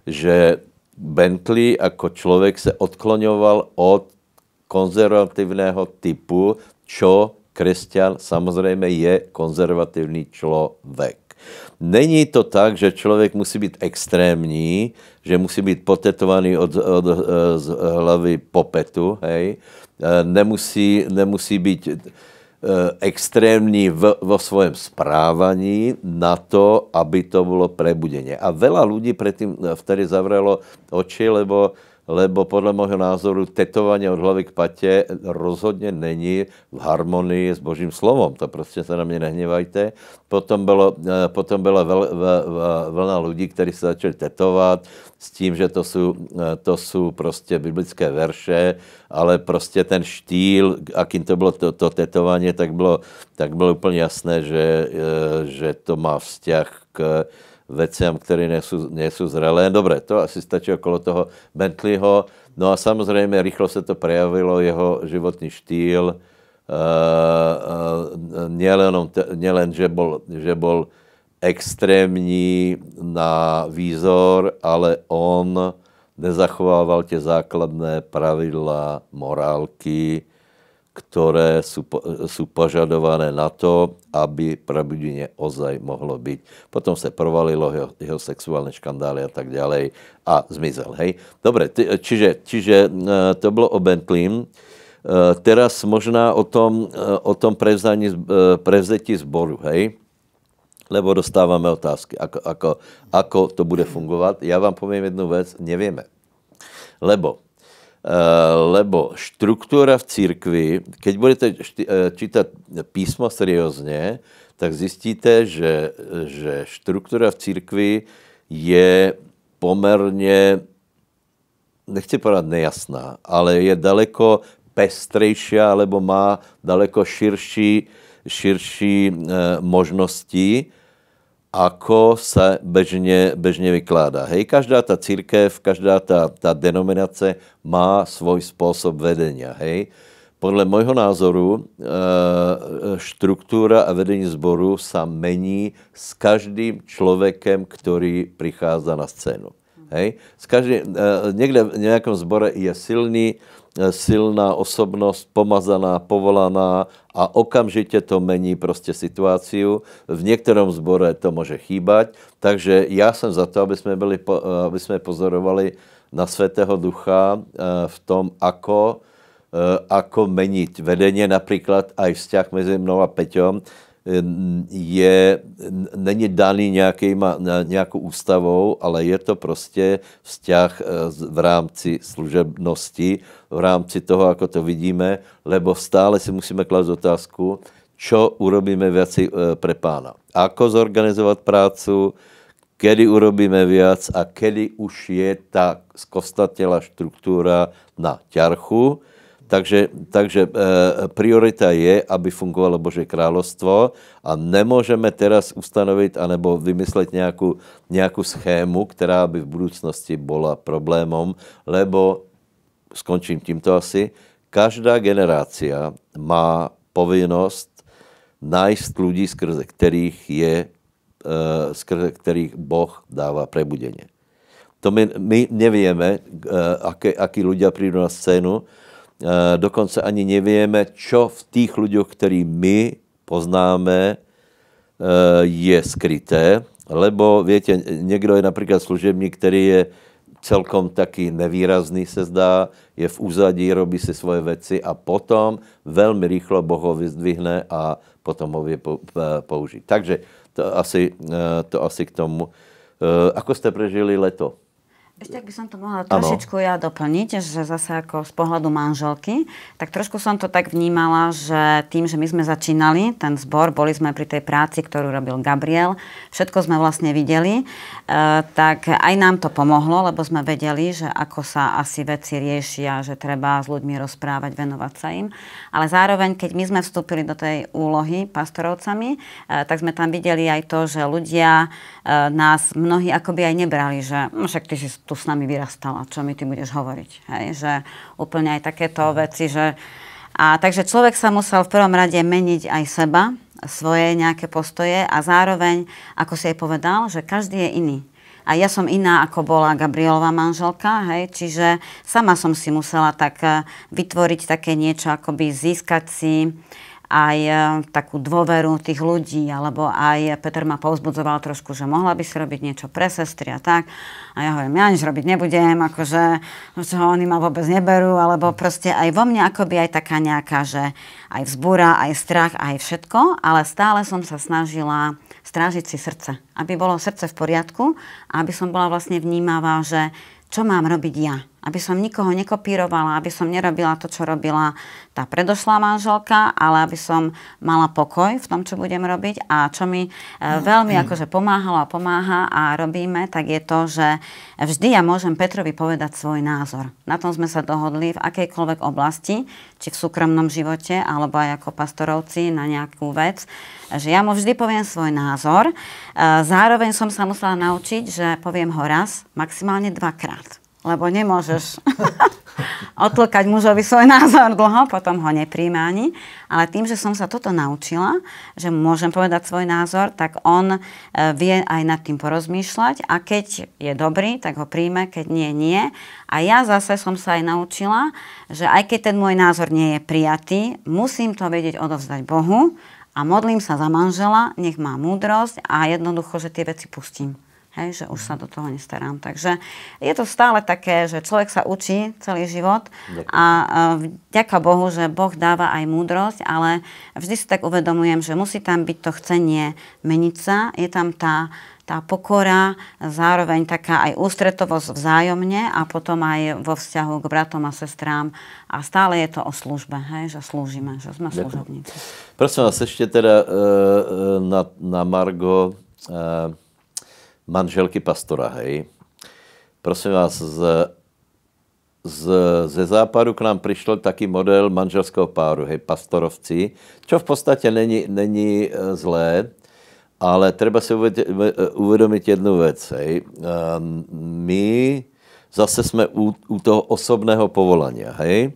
že Bentley jako člověk se odkloňoval od konzervativného typu, čo křesťan samozřejmě je konzervativní člověk. Není to tak, že člověk musí být extrémní, že musí být potetovaný od, od, z hlavy po petu, hej. E, nemusí, nemusí být e, extrémní v, vo svojom správaní na to, aby to bylo prebudenie. A veľa ľudí predtým vtedy zavrelo oči, lebo lebo podle mého názoru tetování od hlavy k patě rozhodně není v harmonii s Božím slovom. To prostě se na mě nehněvajte. Potom, bylo, eh, potom byla vel, vlna lidí, kteří se začali tetovat s tím, že to jsou, eh, to jsou prostě biblické verše, ale prostě ten štýl, akým to bylo to, to tetování, tak bylo, tak bylo úplně jasné, že, eh, že to má vzťah k veciam, které nejsou, nejsou zrelé. Dobre, to asi stačí okolo toho Bentleyho. No a samozřejmě rychlo se to prejavilo, jeho životní štýl. Uh, uh, nielen, nielen, že bol, že bol extrémní na výzor, ale on nezachovával tie základné pravidla morálky, ktoré sú, sú požadované na to, aby prebudenie ozaj mohlo byť. Potom sa provalilo jeho, jeho sexuálne škandály a tak ďalej a zmizel. Hej? Dobre, čiže, čiže e, to bolo o Bentley. E, teraz možná o tom, e, o tom prevzaní, prevzetí zboru. Hej? Lebo dostáváme otázky, ako, ako, ako to bude fungovat. Já vám povím jednu věc, nevíme. Lebo lebo štruktúra v církvi, keď budete eh, čítať písmo seriózne, tak zjistíte, že, že štruktúra v církvi je pomerne, nechci povedať nejasná, ale je daleko pestrejšia, alebo má daleko širší, širší e, možnosti, ako sa bežne, bežne vykládá. Hej, každá tá církev, každá tá, tá denominace má svoj spôsob vedenia. Hej. Podle môjho názoru štruktúra a vedení zboru sa mení s každým človekem, ktorý prichádza na scénu. Hej. S každým, e, niekde v nejakom zbore je silný silná osobnost, pomazaná, povolaná a okamžitě to mení prostě situáciu. V některém zbore to může chýbať, takže já jsem za to, aby jsme, byli, aby jsme pozorovali na Svatého Ducha v tom, ako, ako meniť vedenie, například aj vzťah mezi mnou a Peťom, je, není daný nějakýma, nějakou ústavou, ale je to prostě vzťah eh, v rámci služebnosti, v rámci toho, ako to vidíme, lebo stále si musíme klásť otázku, čo urobíme viacej eh, pre pána. Ako zorganizovat prácu, kedy urobíme viac a kedy už je ta skostatela štruktúra na ťarchu, takže, takže e, priorita je, aby fungovalo Bože královstvo a nemůžeme teraz ustanovit anebo vymyslet nějakou, nějakou schému, která by v budoucnosti byla problémom, lebo, skončím tímto asi, každá generácia má povinnost nájsť ľudí, skrze kterých je, e, skrze kterých Boh dává prebudenie. To my, my nevieme, e, aké, akí ľudia prídu na scénu, dokonce ani nevieme, čo v tých ľuďoch, ktorí my poznáme, eh, je skryté, lebo viete, někdo je například služebník, který je celkom taky nevýrazný se zdá, je v úzadí, robí si svoje věci a potom velmi rýchlo Boh ho vyzdvihne a potom ho vie použít. Takže to asi, to asi k tomu. Ako jste prežili leto? Ešte ak by som to mohla trošičku ano. ja doplniť, že zase ako z pohľadu manželky, tak trošku som to tak vnímala, že tým, že my sme začínali ten zbor, boli sme pri tej práci, ktorú robil Gabriel, všetko sme vlastne videli, e, tak aj nám to pomohlo, lebo sme vedeli, že ako sa asi veci riešia, že treba s ľuďmi rozprávať, venovať sa im. Ale zároveň, keď my sme vstúpili do tej úlohy pastorovcami, e, tak sme tam videli aj to, že ľudia nás mnohí akoby aj nebrali, že no, však ty si tu s nami vyrastala, čo mi ty budeš hovoriť. Hej? Že úplne aj takéto veci, že... A takže človek sa musel v prvom rade meniť aj seba, svoje nejaké postoje a zároveň, ako si aj povedal, že každý je iný. A ja som iná, ako bola Gabrielová manželka, hej, čiže sama som si musela tak eh, vytvoriť také niečo, akoby získať si uh, aj e, takú dôveru tých ľudí, alebo aj Peter ma povzbudzoval trošku, že mohla by si robiť niečo pre sestry a tak. A ja hovorím, ja nič robiť nebudem, akože čo oni ma vôbec neberú, alebo proste aj vo mne akoby aj taká nejaká, že aj vzbúra, aj strach, aj všetko, ale stále som sa snažila strážiť si srdce. Aby bolo srdce v poriadku aby som bola vlastne vnímavá, že čo mám robiť ja aby som nikoho nekopírovala, aby som nerobila to, čo robila tá predošlá manželka, ale aby som mala pokoj v tom, čo budem robiť. A čo mi e, veľmi akože pomáhalo a pomáha a robíme, tak je to, že vždy ja môžem Petrovi povedať svoj názor. Na tom sme sa dohodli v akejkoľvek oblasti, či v súkromnom živote, alebo aj ako pastorovci na nejakú vec, že ja mu vždy poviem svoj názor. E, zároveň som sa musela naučiť, že poviem ho raz, maximálne dvakrát lebo nemôžeš otlkať mužovi svoj názor dlho, potom ho nepríjme ani. Ale tým, že som sa toto naučila, že môžem povedať svoj názor, tak on e, vie aj nad tým porozmýšľať a keď je dobrý, tak ho príjme, keď nie, nie. A ja zase som sa aj naučila, že aj keď ten môj názor nie je prijatý, musím to vedieť odovzdať Bohu a modlím sa za manžela, nech má múdrosť a jednoducho, že tie veci pustím. Hej, že už sa do toho nestarám. Takže je to stále také, že človek sa učí celý život Ďakujem. a vďaka Bohu, že Boh dáva aj múdrosť, ale vždy si tak uvedomujem, že musí tam byť to chcenie meniť sa, je tam tá, tá pokora, zároveň taká aj ústretovosť vzájomne a potom aj vo vzťahu k bratom a sestrám. A stále je to o službe, hej, že slúžime, že sme služobníci. Prosím vás ešte teda uh, na, na Margo uh, manželky pastora, hej. Prosím vás, z, z, ze západu k nám přišel taký model manželského páru, hej, pastorovci, čo v podstatě není, není e, zlé, ale treba si uvědomit jednu věc, hej. My zase jsme u, u toho osobného povolání, hej.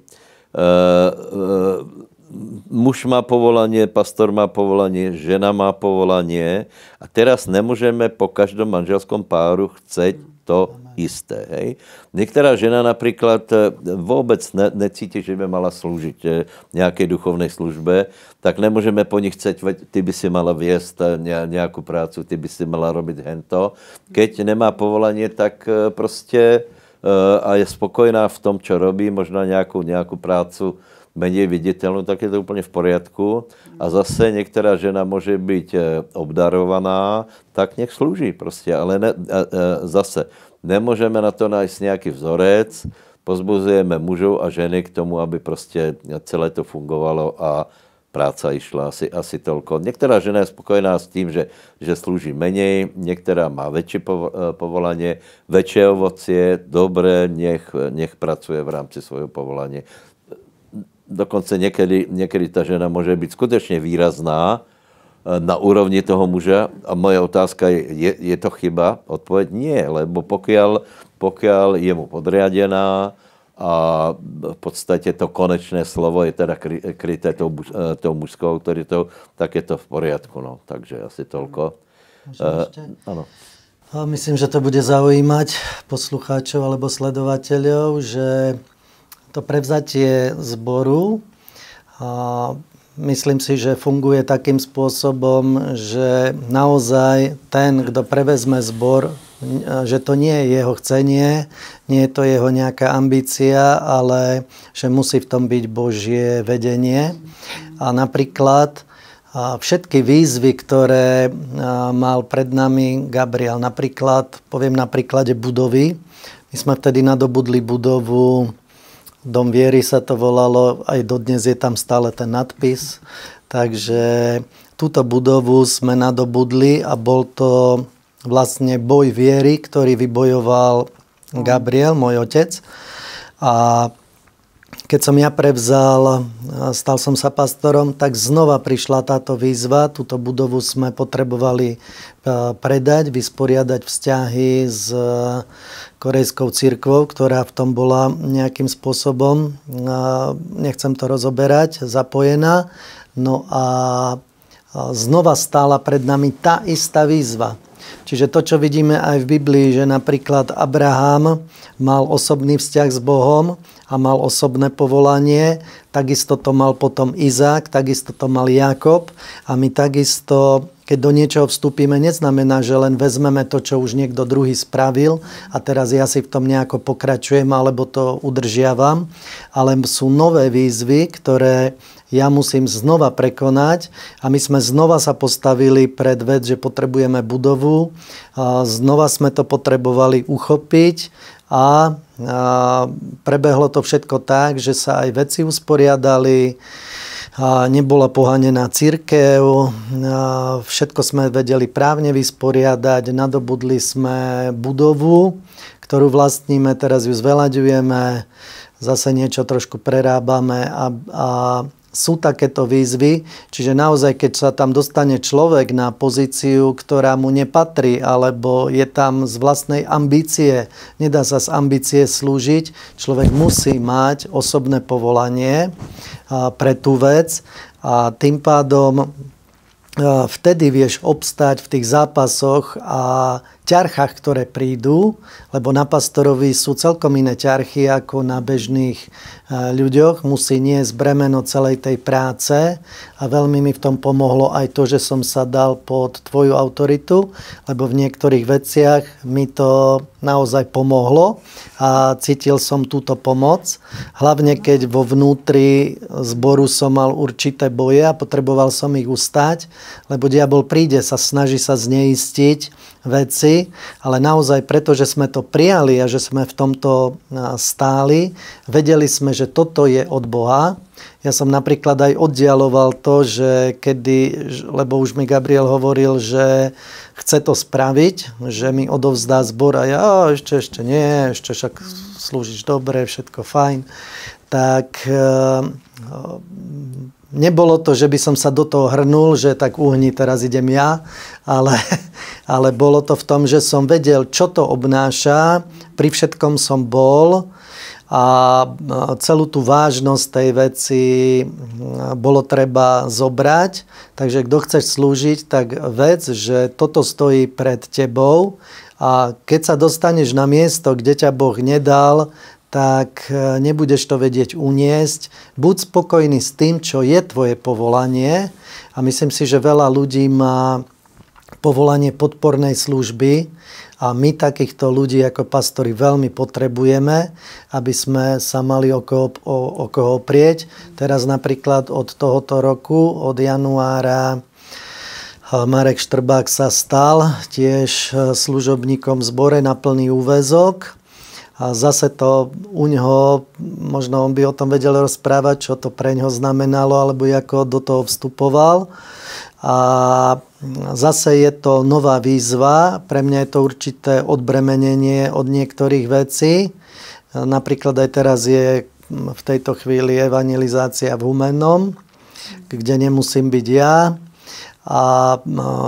Muž má povolanie, pastor má povolanie, žena má povolanie a teraz nemôžeme po každom manželskom páru chceť to isté. Hej. Niektorá žena napríklad e, vôbec ne, necíti, že by mala slúžiť e, nejakej duchovnej službe, tak nemôžeme po nich chcieť, ty by si mala viesť e, nejakú prácu, ty by si mala robiť hento. Keď nemá povolanie, tak proste a je spokojná v tom, čo robí, možno nejakú, nejakú prácu menej viditeľnú, tak je to úplne v poriadku. A zase niektorá žena môže byť obdarovaná, tak nech slúži proste. Ale ne, zase Nemôžeme na to nájsť nejaký vzorec, pozbuzujeme mužov a ženy k tomu, aby prostě celé to fungovalo a práca išla asi, asi toľko. Některá žena je spokojná s tím, že, že slúži menej, některá má väčšie povolanie, väčšie ovocie, dobré, nech, nech pracuje v rámci svojho povolania. Dokonce někdy, někdy ta žena může být skutečně výrazná, na úrovni toho muža. A moje otázka je, je, je to chyba? Odpověď nie, lebo pokiaľ, pokiaľ je mu podriadená a v podstatě to konečné slovo je teda kryté tou, eh, tou mužskou autoritou, tak je to v poriadku. No. Takže asi tolko. Uh, ano. Myslím, že to bude zaujímať poslucháčov alebo sledovateľov, že to prevzatie zboru myslím si, že funguje takým spôsobom, že naozaj ten, kto prevezme zbor, že to nie je jeho chcenie, nie je to jeho nejaká ambícia, ale že musí v tom byť Božie vedenie. A napríklad všetky výzvy, ktoré mal pred nami Gabriel, napríklad, poviem na príklade budovy, my sme vtedy nadobudli budovu Dom viery sa to volalo, aj dodnes je tam stále ten nadpis. Takže túto budovu sme nadobudli a bol to vlastne boj viery, ktorý vybojoval Gabriel, môj otec. A keď som ja prevzal, stal som sa pastorom, tak znova prišla táto výzva. Túto budovu sme potrebovali predať, vysporiadať vzťahy s korejskou církvou, ktorá v tom bola nejakým spôsobom, nechcem to rozoberať, zapojená. No a znova stála pred nami tá istá výzva. Čiže to, čo vidíme aj v Biblii, že napríklad Abraham mal osobný vzťah s Bohom a mal osobné povolanie, takisto to mal potom Izák, takisto to mal Jakob a my takisto keď do niečoho vstúpime, neznamená, že len vezmeme to, čo už niekto druhý spravil a teraz ja si v tom nejako pokračujem alebo to udržiavam, ale sú nové výzvy, ktoré ja musím znova prekonať a my sme znova sa postavili pred vec, že potrebujeme budovu, znova sme to potrebovali uchopiť a prebehlo to všetko tak, že sa aj veci usporiadali, nebola pohanená církev, všetko sme vedeli právne vysporiadať, nadobudli sme budovu, ktorú vlastníme, teraz ju zvelaďujeme, zase niečo trošku prerábame a, a sú takéto výzvy, čiže naozaj, keď sa tam dostane človek na pozíciu, ktorá mu nepatrí, alebo je tam z vlastnej ambície, nedá sa z ambície slúžiť, človek musí mať osobné povolanie pre tú vec. A tým pádom vtedy vieš obstať v tých zápasoch a ťarchách, ktoré prídu, lebo na pastorovi sú celkom iné ťarchy ako na bežných e, ľuďoch. Musí niesť bremeno celej tej práce a veľmi mi v tom pomohlo aj to, že som sa dal pod tvoju autoritu, lebo v niektorých veciach mi to naozaj pomohlo a cítil som túto pomoc. Hlavne keď vo vnútri zboru som mal určité boje a potreboval som ich ustať, lebo diabol príde sa, snaží sa zneistiť veci, ale naozaj preto, že sme to prijali a že sme v tomto stáli, vedeli sme, že toto je od Boha. Ja som napríklad aj oddialoval to, že kedy, lebo už mi Gabriel hovoril, že chce to spraviť, že mi odovzdá zbor a ja ešte, ešte nie, ešte však slúžiš dobre, všetko fajn. Tak e, nebolo to, že by som sa do toho hrnul, že tak uhni, teraz idem ja, ale, ale bolo to v tom, že som vedel, čo to obnáša, pri všetkom som bol a celú tú vážnosť tej veci bolo treba zobrať. Takže kto chceš slúžiť, tak vec, že toto stojí pred tebou A keď sa dostaneš na miesto, kde ťa Boh nedal, tak e, nebudeš to vedieť uniesť. Buď spokojný s tým, čo je tvoje povolanie. A myslím si, že veľa ľudí má povolanie podpornej služby a my takýchto ľudí ako pastori veľmi potrebujeme, aby sme sa mali o koho, o, o koho prieť. Teraz napríklad od tohoto roku, od januára Marek Štrbák sa stal tiež e, služobníkom zbore na plný úvezok a zase to u neho, možno on by o tom vedel rozprávať, čo to pre neho znamenalo, alebo ako do toho vstupoval. A zase je to nová výzva, pre mňa je to určité odbremenenie od niektorých vecí. Napríklad aj teraz je v tejto chvíli evangelizácia v Humennom, kde nemusím byť ja a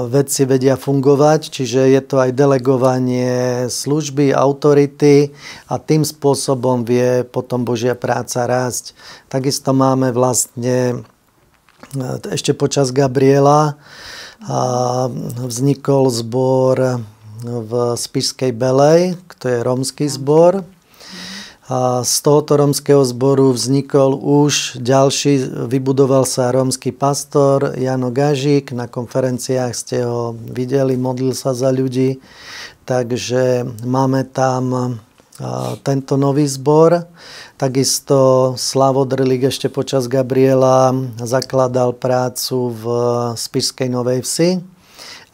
vedci vedia fungovať, čiže je to aj delegovanie služby, autority a tým spôsobom vie potom Božia práca rásť. Takisto máme vlastne e, ešte počas Gabriela vznikol zbor v Spišskej Belej, to je romský zbor, a z tohoto romského zboru vznikol už ďalší, vybudoval sa romský pastor Jano Gažík, na konferenciách ste ho videli, modlil sa za ľudí, takže máme tam tento nový zbor. Takisto Slavo Drlik ešte počas Gabriela zakladal prácu v Spišskej Novej Vsi.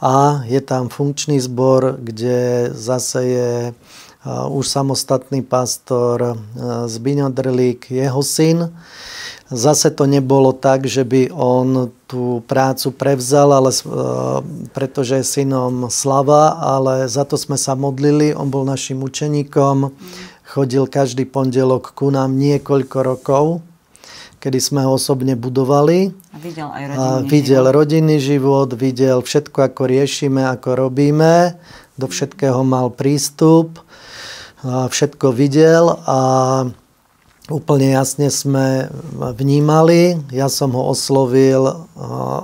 A je tam funkčný zbor, kde zase je už samostatný pastor Zbiňo Drlík, jeho syn. Zase to nebolo tak, že by on tú prácu prevzal, ale, pretože je synom Slava, ale za to sme sa modlili. On bol našim učeníkom, chodil každý pondelok ku nám niekoľko rokov, kedy sme ho osobne budovali. A videl aj rodinný a videl život. rodinný život, videl všetko, ako riešime, ako robíme. Do všetkého mal prístup všetko videl a úplne jasne sme vnímali. Ja som ho oslovil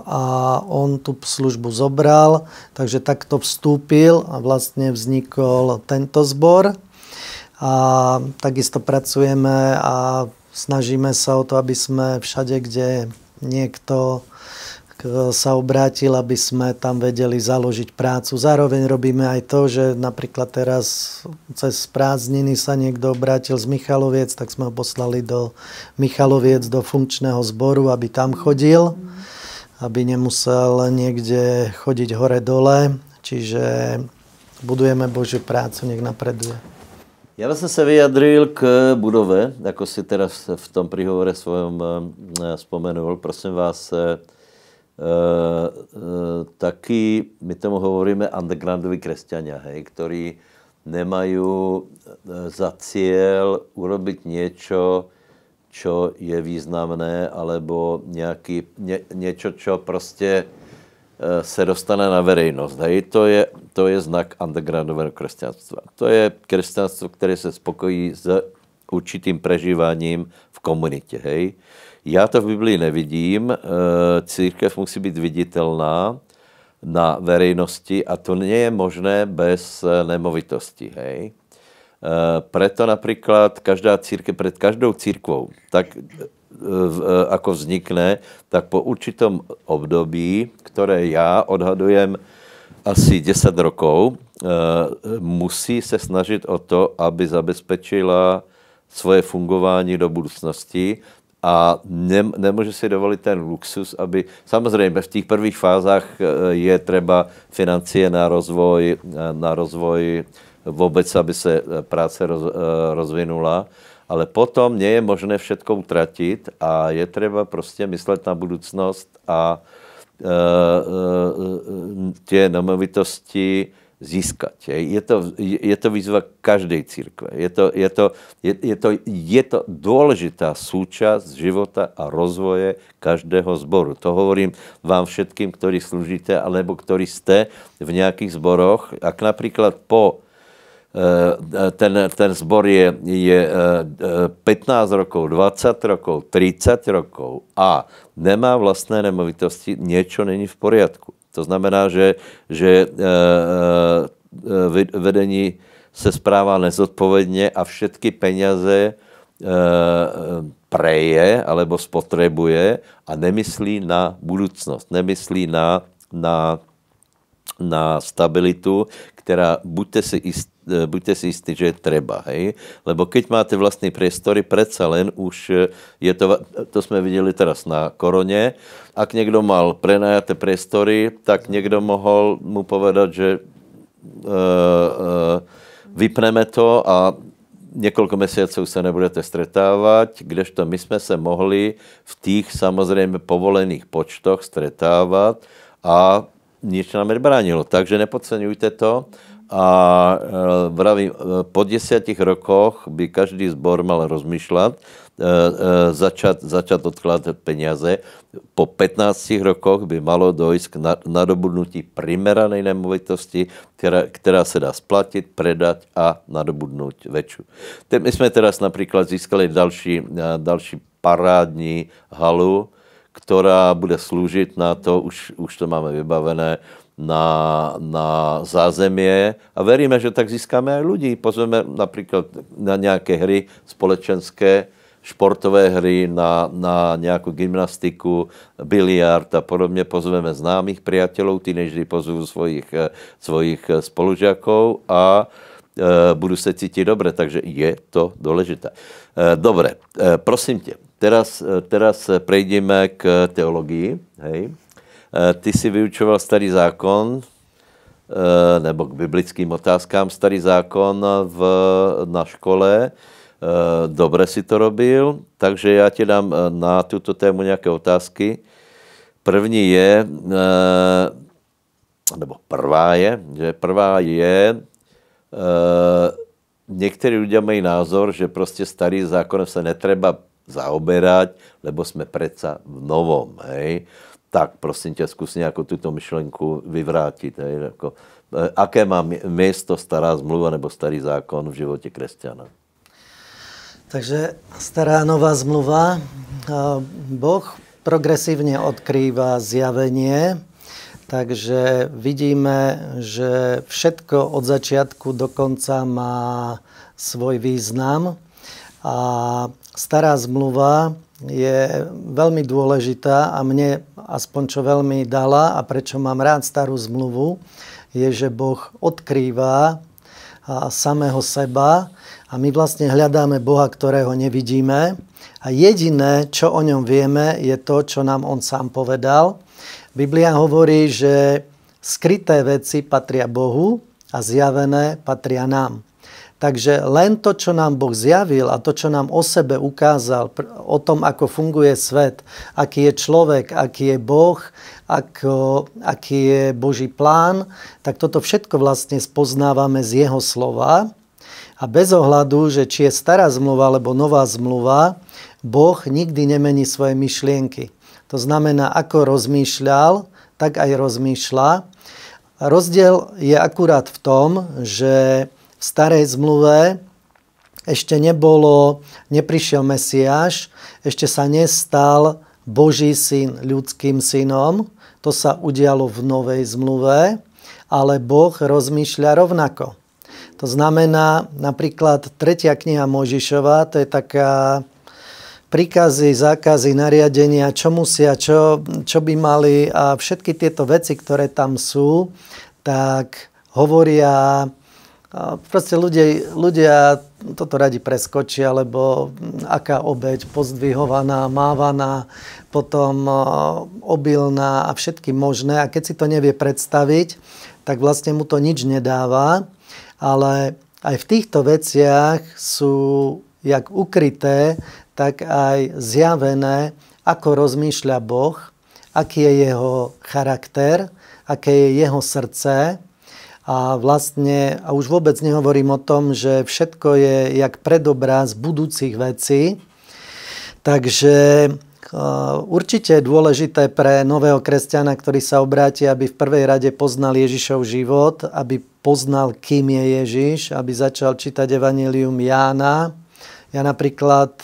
a on tú službu zobral, takže takto vstúpil a vlastne vznikol tento zbor. A takisto pracujeme a snažíme sa o to, aby sme všade, kde niekto sa obrátil, aby sme tam vedeli založiť prácu. Zároveň robíme aj to, že napríklad teraz cez prázdniny sa niekto obrátil z Michaloviec, tak sme ho poslali do Michaloviec, do funkčného zboru, aby tam chodil, aby nemusel niekde chodiť hore-dole. Čiže budujeme Božiu prácu, nech napreduje. Ja som sa vyjadril k budove, ako si teraz v tom prihovore svojom eh, spomenul. Prosím vás, eh, Eh, taký, my tomu hovoríme undergroundoví kresťania, hej, ktorí nemajú eh, za cieľ urobiť niečo, čo je významné, alebo nejaký, nie, niečo, čo prostě se dostane na verejnost. Hej. To, je, to je znak undergroundového křesťanstva. To je křesťanstvo, které se spokojí s určitým prežíváním v komunitě. Hej. Já to v Biblii nevidím. Eh, církev musí být viditelná na verejnosti a to nie je možné bez eh, nemovitosti. Hej? Eh, preto například každá církev, před každou církvou, tak ako vznikne, tak po určitom období, které já odhadujem asi 10 rokov, musí se snažit o to, aby zabezpečila svoje fungování do budoucnosti a ne, nemůže si dovolit ten luxus, aby samozřejmě v těch prvních fázách eh, je třeba financie na rozvoj, eh, na rozvoj vůbec, aby se eh, práce roz, rozvinula, ale potom nie je možné všetko utratit a je třeba prostě myslet na budoucnost a e, e, tě nemovitosti získať. Je to, je to výzva každej církve. Je to, je, to, je, je, to, je to dôležitá súčasť života a rozvoje každého zboru. To hovorím vám všetkým, ktorí slúžite, alebo ktorí ste v nejakých zboroch. Ak napríklad po eh, ten, ten zbor je, je 15 eh, rokov, 20 rokov, 30 rokov a nemá vlastné nemovitosti, niečo není v poriadku. To znamená, že, že e, vedení se správá nezodpovedně a všetky peněze preje alebo spotrebuje a nemyslí na budoucnost, nemyslí na, na, na stabilitu, která buďte si istí, buďte si istí, že treba. Hej? Lebo keď máte vlastní priestory, predsa len už je to, to sme videli teraz na korone, ak někdo mal prenajaté priestory, tak někdo mohol mu povedať, že uh, uh, vypneme to a několik měsíců se nebudete stretávat, kdežto my jsme se mohli v těch samozřejmě povolených počtoch stretávat a nič nám nebránilo. Takže nepodceňujte to a e, vravím, e, po desiatich rokoch by každý zbor mal rozmýšľať, e, začať, začať odkladať peniaze. Po 15 rokoch by malo dojsť k nadobudnutí primeranej nemovitosti, ktorá, ktorá sa dá splatiť, predať a nadobudnúť väčšiu. My sme teraz napríklad získali další, další parádní halu, ktorá bude slúžiť na to, už, už to máme vybavené, na, na zázemie a veríme, že tak získáme aj ľudí. Pozveme napríklad na nejaké hry společenské, športové hry, na, na nejakú gymnastiku, biliard a podobne. Pozveme známych priateľov, tíneždy pozvú svojich, svojich spolužiakov a e, budú sa cítiť dobre, takže je to dôležité. E, dobre, e, prosím te, teraz, e, teraz prejdeme k teológii, hej. Eh, ty si vyučoval starý zákon, eh, nebo k biblickým otázkám starý zákon v, na škole. Eh, dobre si to robil, takže já ti dám na tuto tému nějaké otázky. První je, nebo prvá je, že prvá je, někteří lidé mají názor, že prostě starý zákon se netreba zaoberať, lebo jsme preca v novom. Hej tak prosím tě, zkus nějakou tuto myšlenku vyvrátit. Hej, jako, eh, aké má místo stará zmluva nebo starý zákon v životě křesťana? Takže stará nová zmluva. Boh progresívne odkrýva zjavenie, takže vidíme, že všetko od začiatku do konca má svoj význam. A stará zmluva je veľmi dôležitá a mne aspoň čo veľmi dala a prečo mám rád starú zmluvu, je, že Boh odkrýva samého seba a my vlastne hľadáme Boha, ktorého nevidíme a jediné, čo o ňom vieme, je to, čo nám on sám povedal. Biblia hovorí, že skryté veci patria Bohu a zjavené patria nám. Takže len to, čo nám Boh zjavil a to, čo nám o sebe ukázal, o tom, ako funguje svet, aký je človek, aký je Boh, ako, aký je Boží plán, tak toto všetko vlastne spoznávame z Jeho slova. A bez ohľadu, že či je stará zmluva alebo nová zmluva, Boh nikdy nemení svoje myšlienky. To znamená, ako rozmýšľal, tak aj rozmýšľa. Rozdiel je akurát v tom, že v starej zmluve ešte nebolo, neprišiel Mesiáš, ešte sa nestal Boží syn ľudským synom. To sa udialo v novej zmluve, ale Boh rozmýšľa rovnako. To znamená napríklad tretia kniha Možišova, to je taká príkazy, zákazy, nariadenia, čo musia, čo, čo by mali a všetky tieto veci, ktoré tam sú, tak hovoria proste ľudia, ľudia toto radi preskočia, lebo aká obeď pozdvihovaná, mávaná, potom obilná a všetky možné. A keď si to nevie predstaviť, tak vlastne mu to nič nedáva. Ale aj v týchto veciach sú jak ukryté, tak aj zjavené, ako rozmýšľa Boh, aký je jeho charakter, aké je jeho srdce, a vlastne, a už vôbec nehovorím o tom, že všetko je jak predobraz budúcich vecí. Takže určite je dôležité pre nového kresťana, ktorý sa obráti, aby v prvej rade poznal Ježišov život, aby poznal, kým je Ježiš, aby začal čítať Evangelium Jána. Ja napríklad,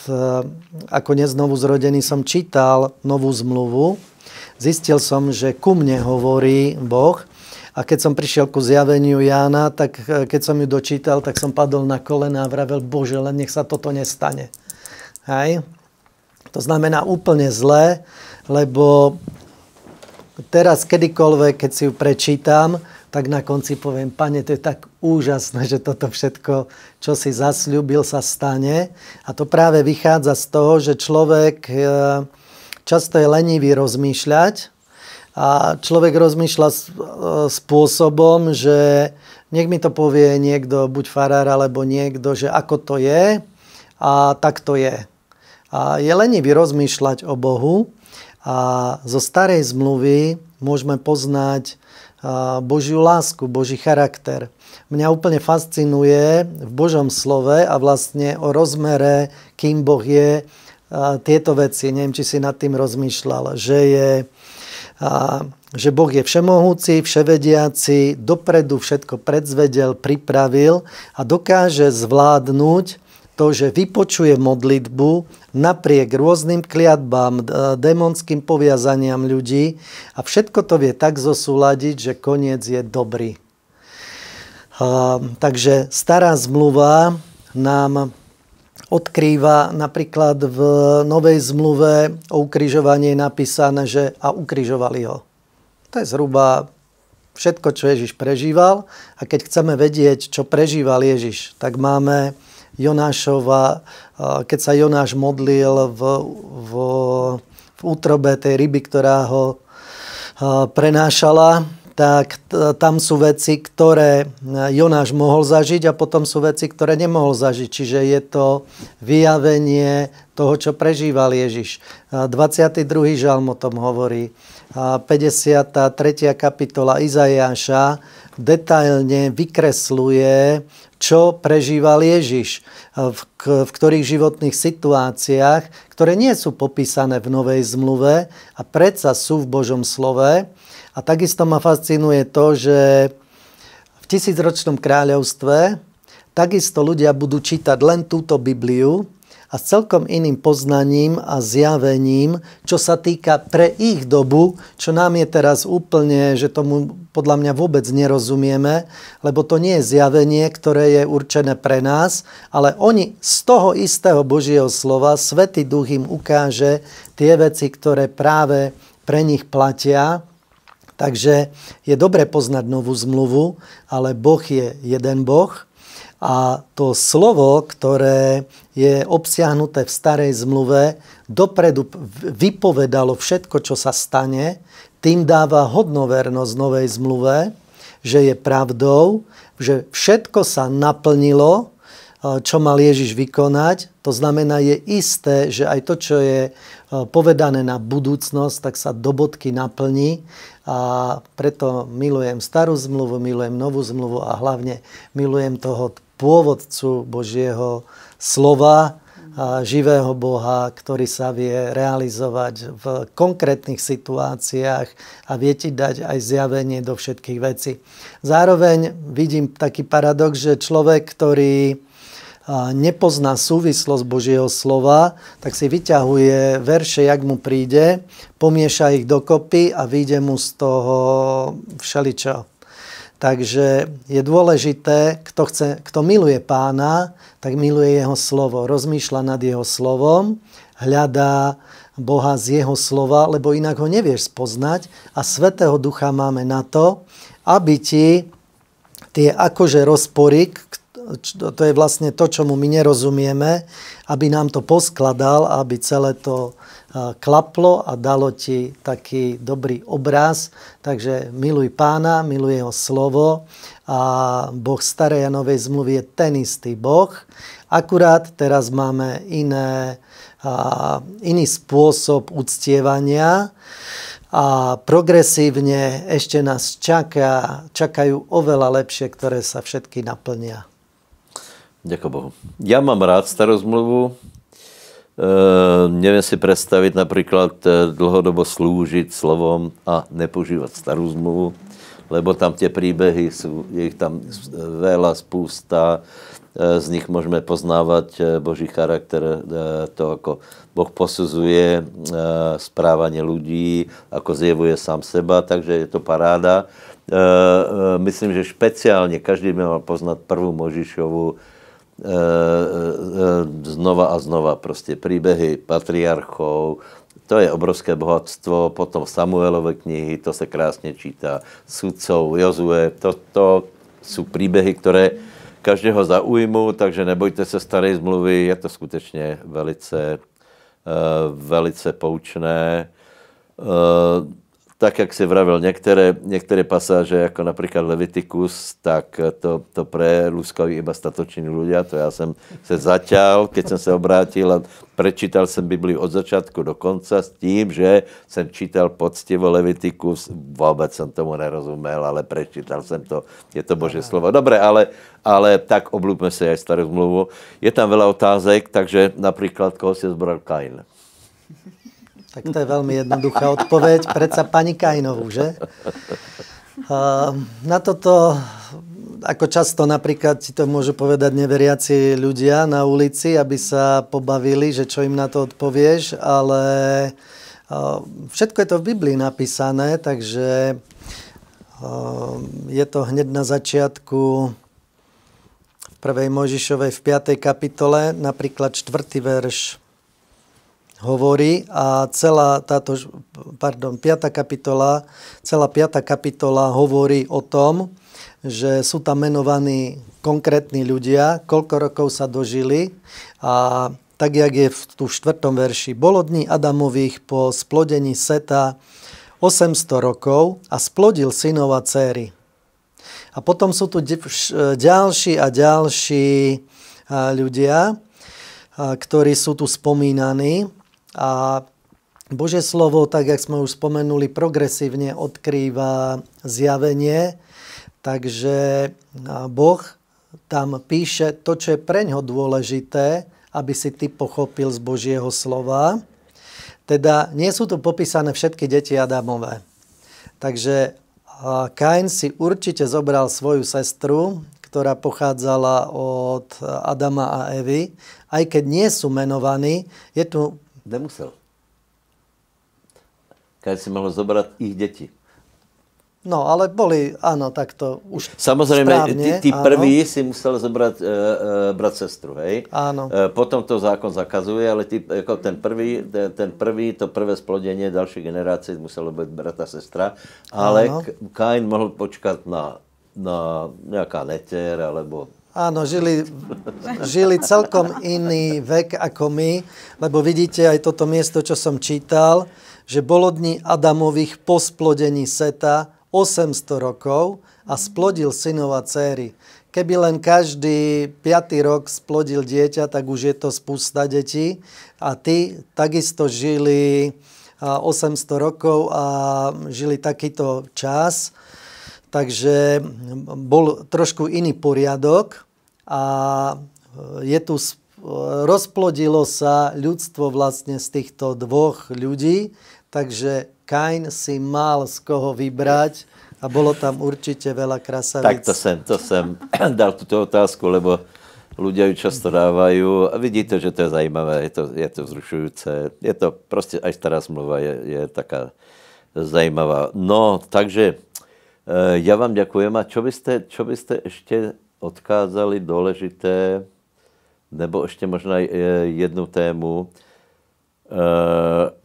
ako neznovu zrodený, som čítal novú zmluvu. Zistil som, že ku mne hovorí Boh, A keď som prišiel ku zjaveniu Jána, tak e, keď som ju dočítal, tak som padol na kolena a vravel, Bože, len nech sa toto nestane. Hej? To znamená úplne zlé, lebo teraz kedykoľvek, keď si ju prečítam, tak na konci poviem, pane, to je tak úžasné, že toto všetko, čo si zasľúbil, sa stane. A to práve vychádza z toho, že človek e, často je lenivý rozmýšľať a človek rozmýšľa e, spôsobom, že nech mi to povie niekto, buď farár alebo niekto, že ako to je a tak to je. A je lenivý rozmýšľať o Bohu a zo starej zmluvy môžeme poznať Božiu lásku, Boží charakter. Mňa úplne fascinuje v Božom slove a vlastne o rozmere, kým Boh je, tieto veci. Neviem, či si nad tým rozmýšľal, že je že Boh je všemohúci, vševediaci, dopredu všetko predzvedel, pripravil a dokáže zvládnuť to, že vypočuje modlitbu napriek rôznym kliatbám, démonským poviazaniam ľudí a všetko to vie tak zosúľadiť, že koniec je dobrý. Takže stará zmluva nám odkrýva napríklad v Novej zmluve o ukrižovaní je napísané, že a ukrižovali ho. To je zhruba všetko, čo Ježiš prežíval. A keď chceme vedieť, čo prežíval Ježiš, tak máme Jonášova, keď sa Jonáš modlil v, v, v útrobe tej ryby, ktorá ho prenášala, tak tam sú veci, ktoré Jonáš mohol zažiť a potom sú veci, ktoré nemohol zažiť. Čiže je to vyjavenie toho, čo prežíval Ježiš. 22. žalm o tom hovorí. 53. kapitola Izajáša detailne vykresluje čo prežíval Ježiš, v, v ktorých životných situáciách, ktoré nie sú popísané v Novej zmluve a predsa sú v Božom slove. A takisto ma fascinuje to, že v tisícročnom kráľovstve takisto ľudia budú čítať len túto Bibliu a s celkom iným poznaním a zjavením, čo sa týka pre ich dobu, čo nám je teraz úplne, že tomu podľa mňa vôbec nerozumieme, lebo to nie je zjavenie, ktoré je určené pre nás, ale oni z toho istého Božieho slova, Svetý Duch im ukáže tie veci, ktoré práve pre nich platia, Takže je dobre poznať novú zmluvu, ale Boh je jeden Boh a to slovo, ktoré je obsiahnuté v starej zmluve, dopredu vypovedalo všetko, čo sa stane, tým dáva hodnovernosť novej zmluve, že je pravdou, že všetko sa naplnilo, čo mal Ježiš vykonať. To znamená, je isté, že aj to, čo je povedané na budúcnosť, tak sa do bodky naplní. A preto milujem starú zmluvu, milujem novú zmluvu a hlavne milujem toho pôvodcu Božieho slova, a živého Boha, ktorý sa vie realizovať v konkrétnych situáciách a vie ti dať aj zjavenie do všetkých vecí. Zároveň vidím taký paradox, že človek, ktorý nepozná súvislosť Božieho slova, tak si vyťahuje verše, jak mu príde, pomieša ich dokopy a vyjde mu z toho všeličo. Takže je dôležité, kto, chce, kto miluje pána, tak miluje jeho slovo, rozmýšľa nad jeho slovom, hľadá Boha z jeho slova, lebo inak ho nevieš spoznať a Svetého Ducha máme na to, aby ti tie akože rozpory, to je vlastne to, čomu my nerozumieme, aby nám to poskladal, aby celé to klaplo a dalo ti taký dobrý obraz. Takže miluj pána, miluj jeho slovo a Boh starej a novej zmluvy je ten istý Boh. Akurát teraz máme iné, iný spôsob uctievania a progresívne ešte nás čaká, čakajú oveľa lepšie, ktoré sa všetky naplnia. Ďakujem Bohu. Ja mám rád starú zmluvu, E, neviem si predstaviť napríklad e, dlhodobo slúžiť slovom a nepoužívať starú zmluvu, lebo tam tie príbehy sú, je ich tam veľa, spústa z nich môžeme poznávať Boží charakter, to, ako Boh posudzuje správanie ľudí, ako zjevuje sám seba, takže je to paráda. Myslím, že špeciálne každý by mal poznať prvú Možišovu znova a znova. Proste príbehy patriarchov, to je obrovské bohatstvo. Potom Samuelové knihy, to sa krásne číta. Sudcov, Jozue, to, to sú príbehy, ktoré každého zaujmú, takže nebojte sa starej zmluvy, je to skutečně velice, uh, velice poučné. Tak, jak si vravil, některé, některé pasáže, jako například Leviticus, tak to, to pre Luskovi iba statoční ľudia, to já jsem se zaťal, keď jsem se obrátil a prečítal jsem Bibliu od začátku do konca s tím, že jsem čítal poctivo Leviticus, vůbec jsem tomu nerozumel, ale prečítal jsem to, je to Bože slovo. Dobré, ale, ale tak oblúbme se aj starou zmluvu. Je tam veľa otázek, takže například, koho si zbral Kain? Tak to je veľmi jednoduchá odpoveď. Predsa pani Kajnovú, že? Na toto, ako často napríklad ti to môžu povedať neveriaci ľudia na ulici, aby sa pobavili, že čo im na to odpovieš, ale všetko je to v Biblii napísané, takže je to hneď na začiatku v 1. Mojžišovej v 5. kapitole, napríklad 4. verš hovorí a celá táto, pardon, 5. kapitola, celá 5. kapitola hovorí o tom, že sú tam menovaní konkrétni ľudia, koľko rokov sa dožili a tak, jak je v tu štvrtom verši. Bolo dní Adamových po splodení Seta 800 rokov a splodil synov a céry. A potom sú tu ďalší a ďalší ľudia, ktorí sú tu spomínaní. A Bože slovo, tak jak sme už spomenuli, progresívne odkrýva zjavenie, takže Boh tam píše to, čo je pre ňo dôležité, aby si ty pochopil z Božieho slova. Teda nie sú tu popísané všetky deti Adamové. Takže Kain si určite zobral svoju sestru, ktorá pochádzala od Adama a Evy, aj keď nie sú menovaní, je tu Nemusel. Keď si mohol zobrať ich deti. No, ale boli, áno, takto už Samozrejme, správne, ty, ty prvý si musel zobrať e, e, brat sestru, hej? Áno. E, potom to zákon zakazuje, ale ty, ako ten, prvý, ten, ten prvý, to prvé splodenie ďalšej generácie muselo byť brata sestra, ale Kain mohol počkať na, na nejaká neter, alebo Áno, žili, žili celkom iný vek ako my, lebo vidíte aj toto miesto, čo som čítal, že bolo dní Adamových po splodení Seta 800 rokov a splodil synov a céry. Keby len každý piatý rok splodil dieťa, tak už je to spústa detí. A tí takisto žili 800 rokov a žili takýto čas Takže bol trošku iný poriadok a je tu, rozplodilo sa ľudstvo vlastne z týchto dvoch ľudí, takže Kain si mal z koho vybrať a bolo tam určite veľa krasavíc. Tak to sem, to sem dal túto otázku, lebo ľudia ju často dávajú a vidíte, že to je zajímavé, je to, je to vzrušujúce. Je to proste, aj stará zmluva je, je taká zajímavá. No, takže ja vám ďakujem. A čo by ste, čo by ste ešte odkázali dôležité, nebo ešte možno eh, jednu tému. E,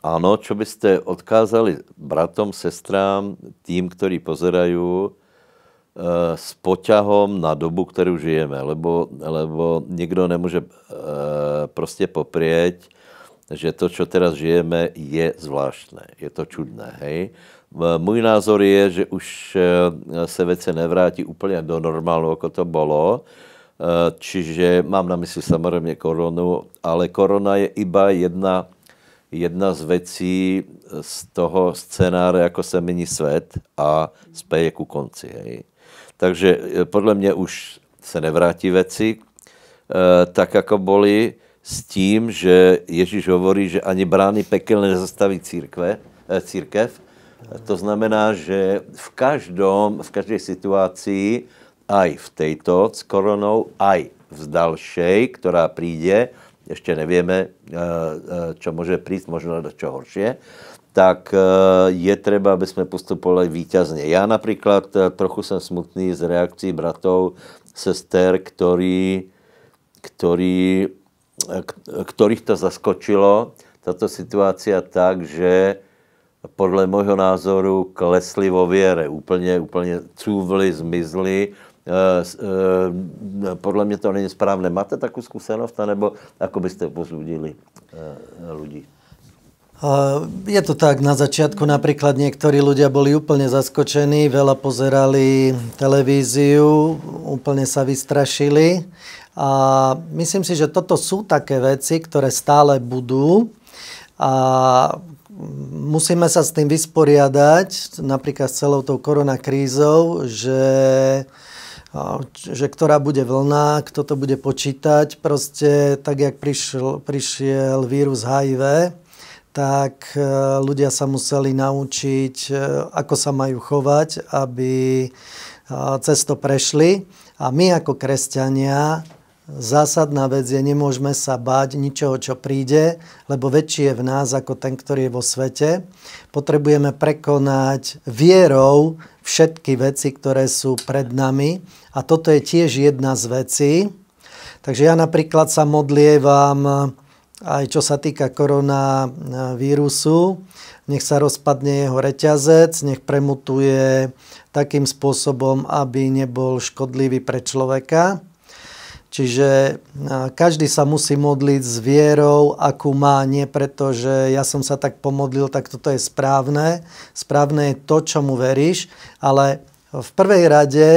áno, čo by ste odkázali bratom, sestrám, tým, ktorí pozerajú s poťahom na dobu, ktorú žijeme, lebo, lebo nikto nemôže e, proste poprieť, že to, čo teraz žijeme, je zvláštne. Je to čudné, hej? Můj názor je, že už eh, se věci nevrátí úplně do normálu, jako to bylo. Eh, čiže mám na mysli samozřejmě koronu, ale korona je iba jedna, jedna z věcí z toho scénáře, jako se mění svět a spěje ku konci. Hej. Takže podle mě už se nevrátí věci tak, jako boli, s tím, že Ježíš hovorí, že ani brány pekelné nezastaví církve, církev, to znamená, že v každom, v každej situácii, aj v tejto s koronou, aj v dalšej, ktorá príde, ešte nevieme, čo môže prísť, možno čo horšie, tak je treba, aby sme postupovali výťazne. Ja napríklad trochu som smutný z reakcií bratov, sester, ktorí, ktorí, ktorých to zaskočilo, táto situácia tak, že podle môjho názoru klesli vo viere, úplne, úplne cúvli, zmizli. E, e, podle mě to není správné. Máte takú skúsenosť, nebo ako byste pozúdili e, ľudí? Je to tak, na začiatku napríklad niektorí ľudia boli úplne zaskočení, veľa pozerali televíziu, úplne sa vystrašili. A myslím si, že toto sú také veci, ktoré stále budú a musíme sa s tým vysporiadať, napríklad s celou tou koronakrízou, že, že ktorá bude vlna, kto to bude počítať. Proste tak, jak prišiel, prišiel vírus HIV, tak e, ľudia sa museli naučiť, e, ako sa majú chovať, aby cez prešli. A my ako kresťania zásadná vec je, nemôžeme sa báť ničoho, čo príde, lebo väčší je v nás ako ten, ktorý je vo svete. Potrebujeme prekonať vierou všetky veci, ktoré sú pred nami. A toto je tiež jedna z vecí. Takže ja napríklad sa modlievam aj čo sa týka koronavírusu, nech sa rozpadne jeho reťazec, nech premutuje takým spôsobom, aby nebol škodlivý pre človeka. Čiže každý sa musí modliť s vierou, akú má, nie preto, že ja som sa tak pomodlil, tak toto je správne. Správne je to, čo mu veríš, ale v prvej rade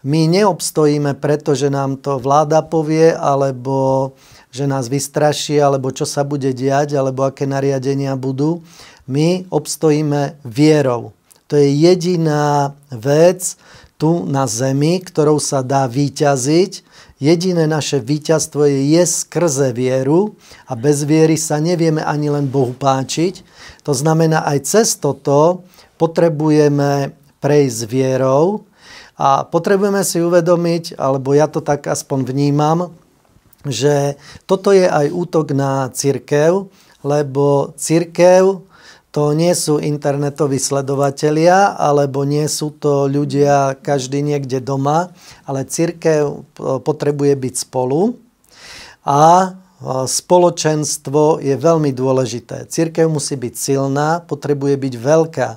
my neobstojíme preto, že nám to vláda povie, alebo že nás vystraší, alebo čo sa bude diať, alebo aké nariadenia budú. My obstojíme vierou. To je jediná vec tu na zemi, ktorou sa dá vyťaziť Jediné naše víťazstvo je je skrze vieru a bez viery sa nevieme ani len Bohu páčiť. To znamená, aj cez toto potrebujeme prejsť vierou a potrebujeme si uvedomiť, alebo ja to tak aspoň vnímam, že toto je aj útok na církev, lebo církev to nie sú internetoví sledovatelia, alebo nie sú to ľudia každý niekde doma, ale církev potrebuje byť spolu a spoločenstvo je veľmi dôležité. Církev musí byť silná, potrebuje byť veľká.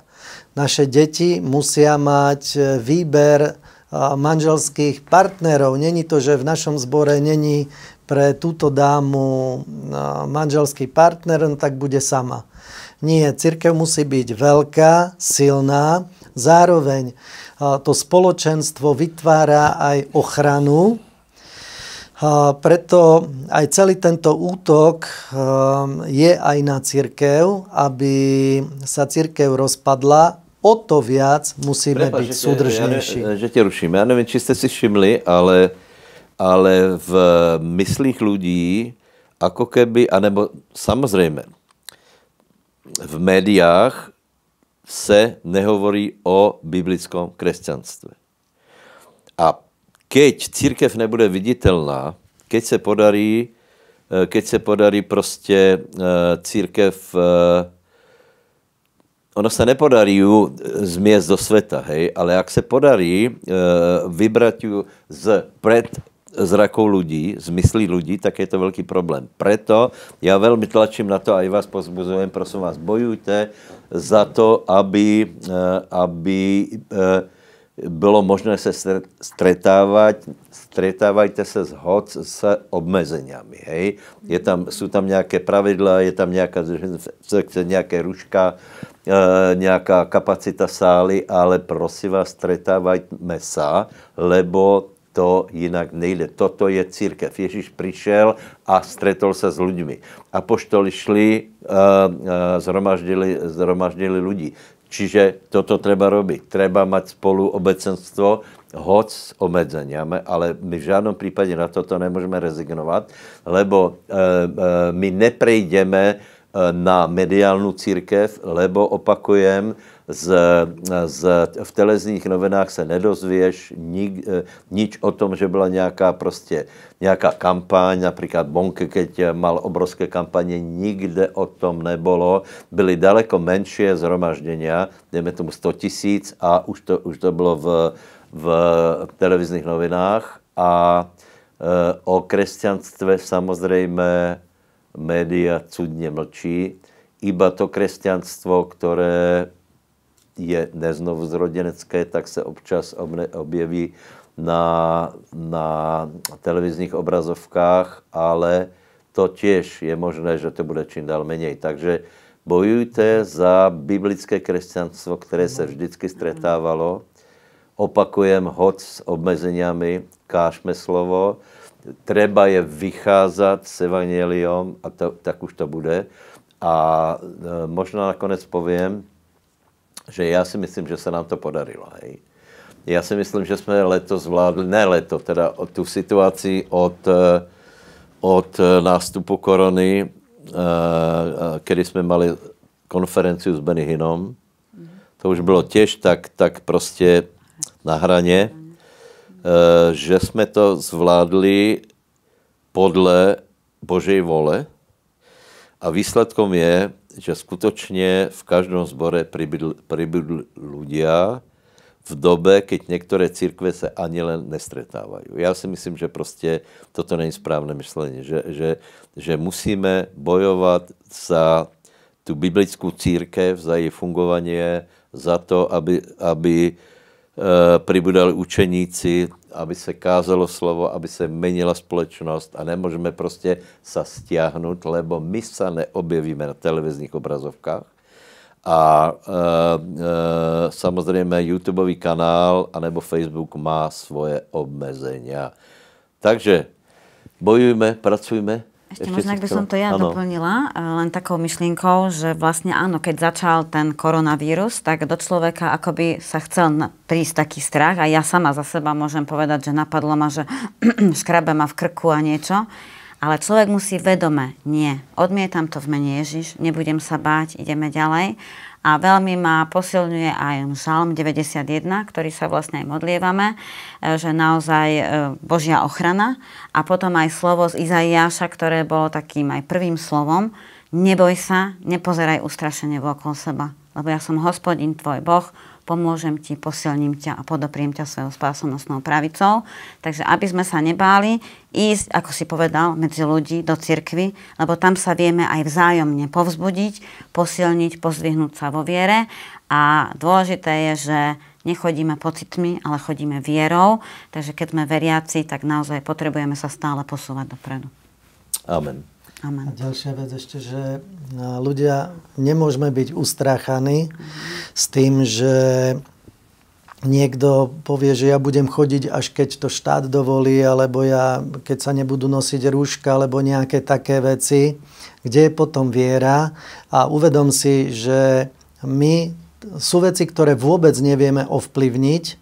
Naše deti musia mať e, výber manželských partnerov. Není to, že v našom zbore není pre túto dámu manželský partner, no tak bude sama. Nie, církev musí byť veľká, silná, zároveň to spoločenstvo vytvára aj ochranu, preto aj celý tento útok je aj na církev, aby sa církev rozpadla, o to viac musíme Prepa, byť že súdržnejší. Ja, že tě ruším. Já nevím, či jste si všimli, ale, ale v myslích ľudí, ako keby, anebo samozrejme, v médiách se nehovorí o biblickom kresťanstve. A keď církev nebude viditelná, keď se podarí, eh, keď se podarí prostě eh, církev, eh, ono se nepodarí ju zmiesť do sveta, hej, ale ak se podarí vybrať ju z pred zrakov ľudí, z myslí ľudí, tak je to veľký problém. Preto ja veľmi tlačím na to, aj vás pozbuzujem, prosím vás, bojujte za to, aby, eh, aby eh, bylo možné se stretávať, stretávajte se s hoc s obmezeniami. Hej? Je tam, sú tam nejaké pravidla, je tam nejaká, nejaké ruška, eh, nejaká kapacita sály, ale prosím vás, stretávajme sa, lebo to jinak nejde. Toto je církev. Ježíš přišel a stretol se s lidmi. Poštoli šli, uh, uh, zhromaždili, zhromaždili ľudí. Čiže toto treba robiť. Treba mať spolu obecenstvo, hoc s obmedzeniami, ale my v žádnom prípade na toto nemôžeme rezignovať, lebo e, e, my neprejdeme na mediálnu církev, lebo opakujem, z, z, v televizních novinách se nedozvieš nik, e, nič o tom, že byla nějaká prostě nějaká kampaň, například Bonke, keď mal obrovské kampaně, nikde o tom nebolo. Byly daleko menší zhromažděnia, dejme tomu 100 tisíc a už to, už to bylo v, v televizních novinách a e, o kresťanstve samozřejmě média cudně mlčí. Iba to kresťanstvo, které je neznovuzrodenecké, tak se občas objeví na, na televizních obrazovkách, ale to těž je možné, že to bude čím dál menej. Takže bojujte za biblické kresťanstvo, které se vždycky stretávalo. Opakujem, hod s obmezeniami, kážme slovo. Treba je vycházet s evangeliom a to, tak už to bude. A e, možná nakonec povím, že já si myslím, že se nám to podarilo. Hej. Já si myslím, že jsme letos zvládli, ne leto, teda tu situaci od, eh, od nástupu korony, eh, eh, kdy jsme mali konferenciu s Benny. To už bylo těž tak, tak prostě na hraně, že jsme to zvládli podle Božej vole a výsledkom je, že skutočně v každém zbore pribudli ľudia v dobe, keď některé církve se ani len nestretávají. Já si myslím, že prostě toto není správné myšlení, že, že, že musíme bojovat za tu biblickou církev, za její fungování, za to, aby, aby Eh, pribudali učeníci, aby se kázalo slovo, aby se menila společnost a nemůžeme prostě sa stiahnuť, lebo my sa neobjevíme na televizních obrazovkách. A e, e, samozřejmě YouTubeový kanál anebo Facebook má svoje obmezenia. Takže bojujme, pracujme, ešte, Ešte možno, ak by som to ja ano. doplnila, eh, len takou myšlienkou, že vlastne áno, keď začal ten koronavírus, tak do človeka akoby sa chcel prísť taký strach a ja sama za seba môžem povedať, že napadlo ma, že škrabe ma v krku a niečo. Ale človek musí vedome, nie, odmietam to v mene Ježiš, nebudem sa báť, ideme ďalej. A veľmi ma posilňuje aj Žalm 91, ktorý sa vlastne aj modlievame, e, že naozaj e, Božia ochrana. A potom aj slovo z Izaiáša, ktoré bolo takým aj prvým slovom, neboj sa, nepozeraj ustrašenie okolo seba, lebo ja som hospodin tvoj Boh, pomôžem ti, posilním ťa a podopriem ťa svojou spásonosnou pravicou. Takže aby sme sa nebáli ísť, ako si povedal, medzi ľudí do cirkvy, lebo tam sa vieme aj vzájomne povzbudiť, posilniť, pozdvihnúť sa vo viere a dôležité je, že nechodíme pocitmi, ale chodíme vierou. Takže keď sme veriaci, tak naozaj potrebujeme sa stále posúvať dopredu. Amen. Amen. A ďalšia vec ešte, že ľudia nemôžeme byť ustráchaní s tým, že niekto povie, že ja budem chodiť, až keď to štát dovolí, alebo ja, keď sa nebudú nosiť rúška, alebo nejaké také veci. Kde je potom viera? A uvedom si, že my sú veci, ktoré vôbec nevieme ovplyvniť,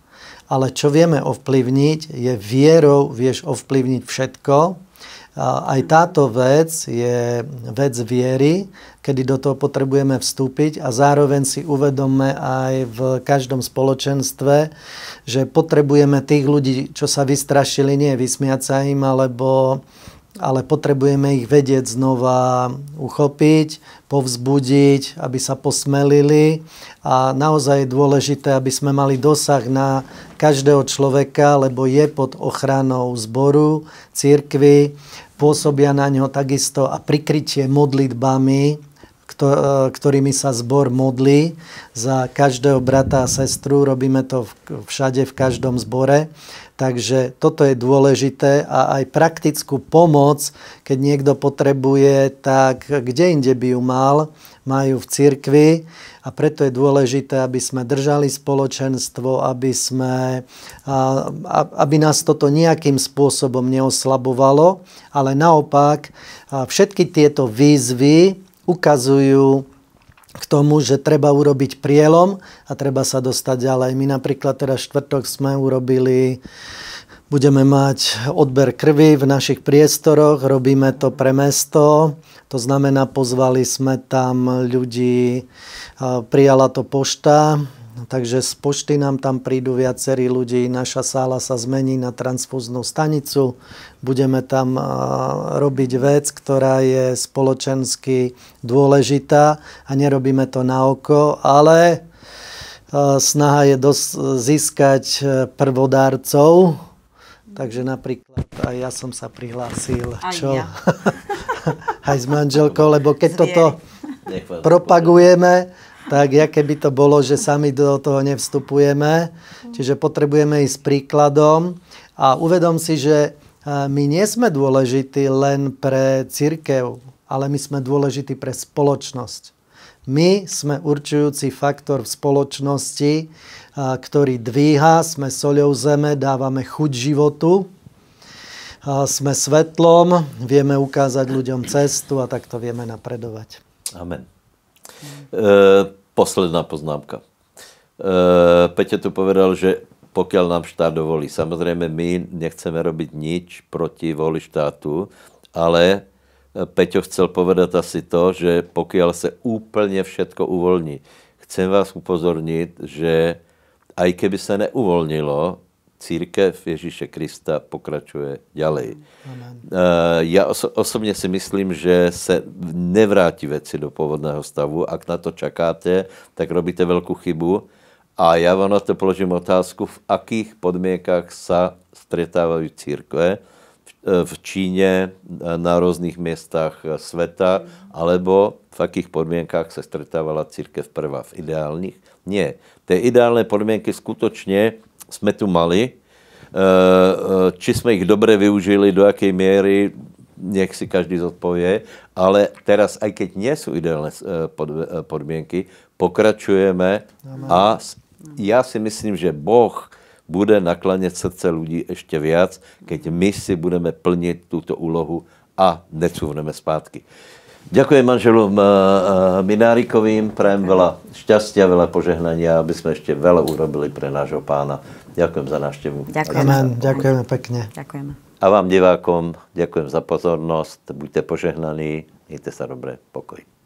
ale čo vieme ovplyvniť, je vierou vieš ovplyvniť všetko aj táto vec je vec viery, kedy do toho potrebujeme vstúpiť a zároveň si uvedomme aj v každom spoločenstve, že potrebujeme tých ľudí, čo sa vystrašili, nie vysmiať sa im, alebo ale potrebujeme ich vedieť znova uchopiť, povzbudiť, aby sa posmelili a naozaj je dôležité, aby sme mali dosah na každého človeka, lebo je pod ochranou zboru, církvy, pôsobia na ňo takisto a prikrytie modlitbami, ktorými sa zbor modlí za každého brata a sestru. Robíme to všade, v každom zbore. Takže toto je dôležité a aj praktickú pomoc, keď niekto potrebuje, tak kde inde by ju mal, majú v cirkvi. A preto je dôležité, aby sme držali spoločenstvo, aby, sme, aby nás toto nejakým spôsobom neoslabovalo, ale naopak všetky tieto výzvy ukazujú k tomu, že treba urobiť prielom a treba sa dostať ďalej. My napríklad teraz štvrtok sme urobili Budeme mať odber krvi v našich priestoroch, robíme to pre mesto, to znamená, pozvali sme tam ľudí, prijala to pošta, takže z pošty nám tam prídu viacerí ľudí, naša sála sa zmení na transfúznú stanicu, budeme tam robiť vec, ktorá je spoločensky dôležitá a nerobíme to na oko, ale snaha je dos- získať prvodárcov, Takže napríklad aj ja som sa prihlásil. Aj čo? ja. aj s manželkou, lebo keď Zviery. toto propagujeme, tak ja keby to bolo, že sami do toho nevstupujeme. Čiže potrebujeme ísť príkladom a uvedom si, že my nie sme dôležití len pre církev, ale my sme dôležití pre spoločnosť. My sme určujúci faktor v spoločnosti, ktorý dvíha, sme soľou zeme, dávame chuť životu, sme svetlom, vieme ukázať ľuďom cestu a takto vieme napredovať. Amen. E, posledná poznámka. E, Peťo tu povedal, že pokiaľ nám štát dovolí. Samozrejme, my nechceme robiť nič proti voli štátu, ale Peťo chcel povedať asi to, že pokiaľ sa úplne všetko uvoľní, chcem vás upozorniť, že aj keby sa neuvolnilo, církev Ježíše Krista pokračuje ďalej. Amen. Ja oso- osobne si myslím, že se nevráti veci do pôvodného stavu. Ak na to čakáte, tak robíte veľkú chybu. A ja vám na to položím otázku, v akých podmienkach sa stretávajú církve v Číne, na rôznych miestach sveta, alebo v akých podmienkách sa stretávala církev prvá, v ideálnych? Nie. Tie ideálne podmienky skutočne sme tu mali. E, e, či sme ich dobre využili, do akej miery, nech si každý zodpovie, ale teraz, aj keď nie sú ideálne e, podmienky, pokračujeme a ja si myslím, že Boh bude nakláňať srdce ľudí ešte viac, keď my si budeme plniť túto úlohu a necúvneme zpátky. Ďakujem manželom uh, Minárikovým, prajem veľa šťastia, veľa požehnania, aby sme ešte veľa urobili pre nášho pána. Ďakujem za návštevu. Ďakujem. Amen. Ďakujeme pekne. Ďakujeme. A vám divákom ďakujem za pozornosť, buďte požehnaní, majte sa dobre, pokoj.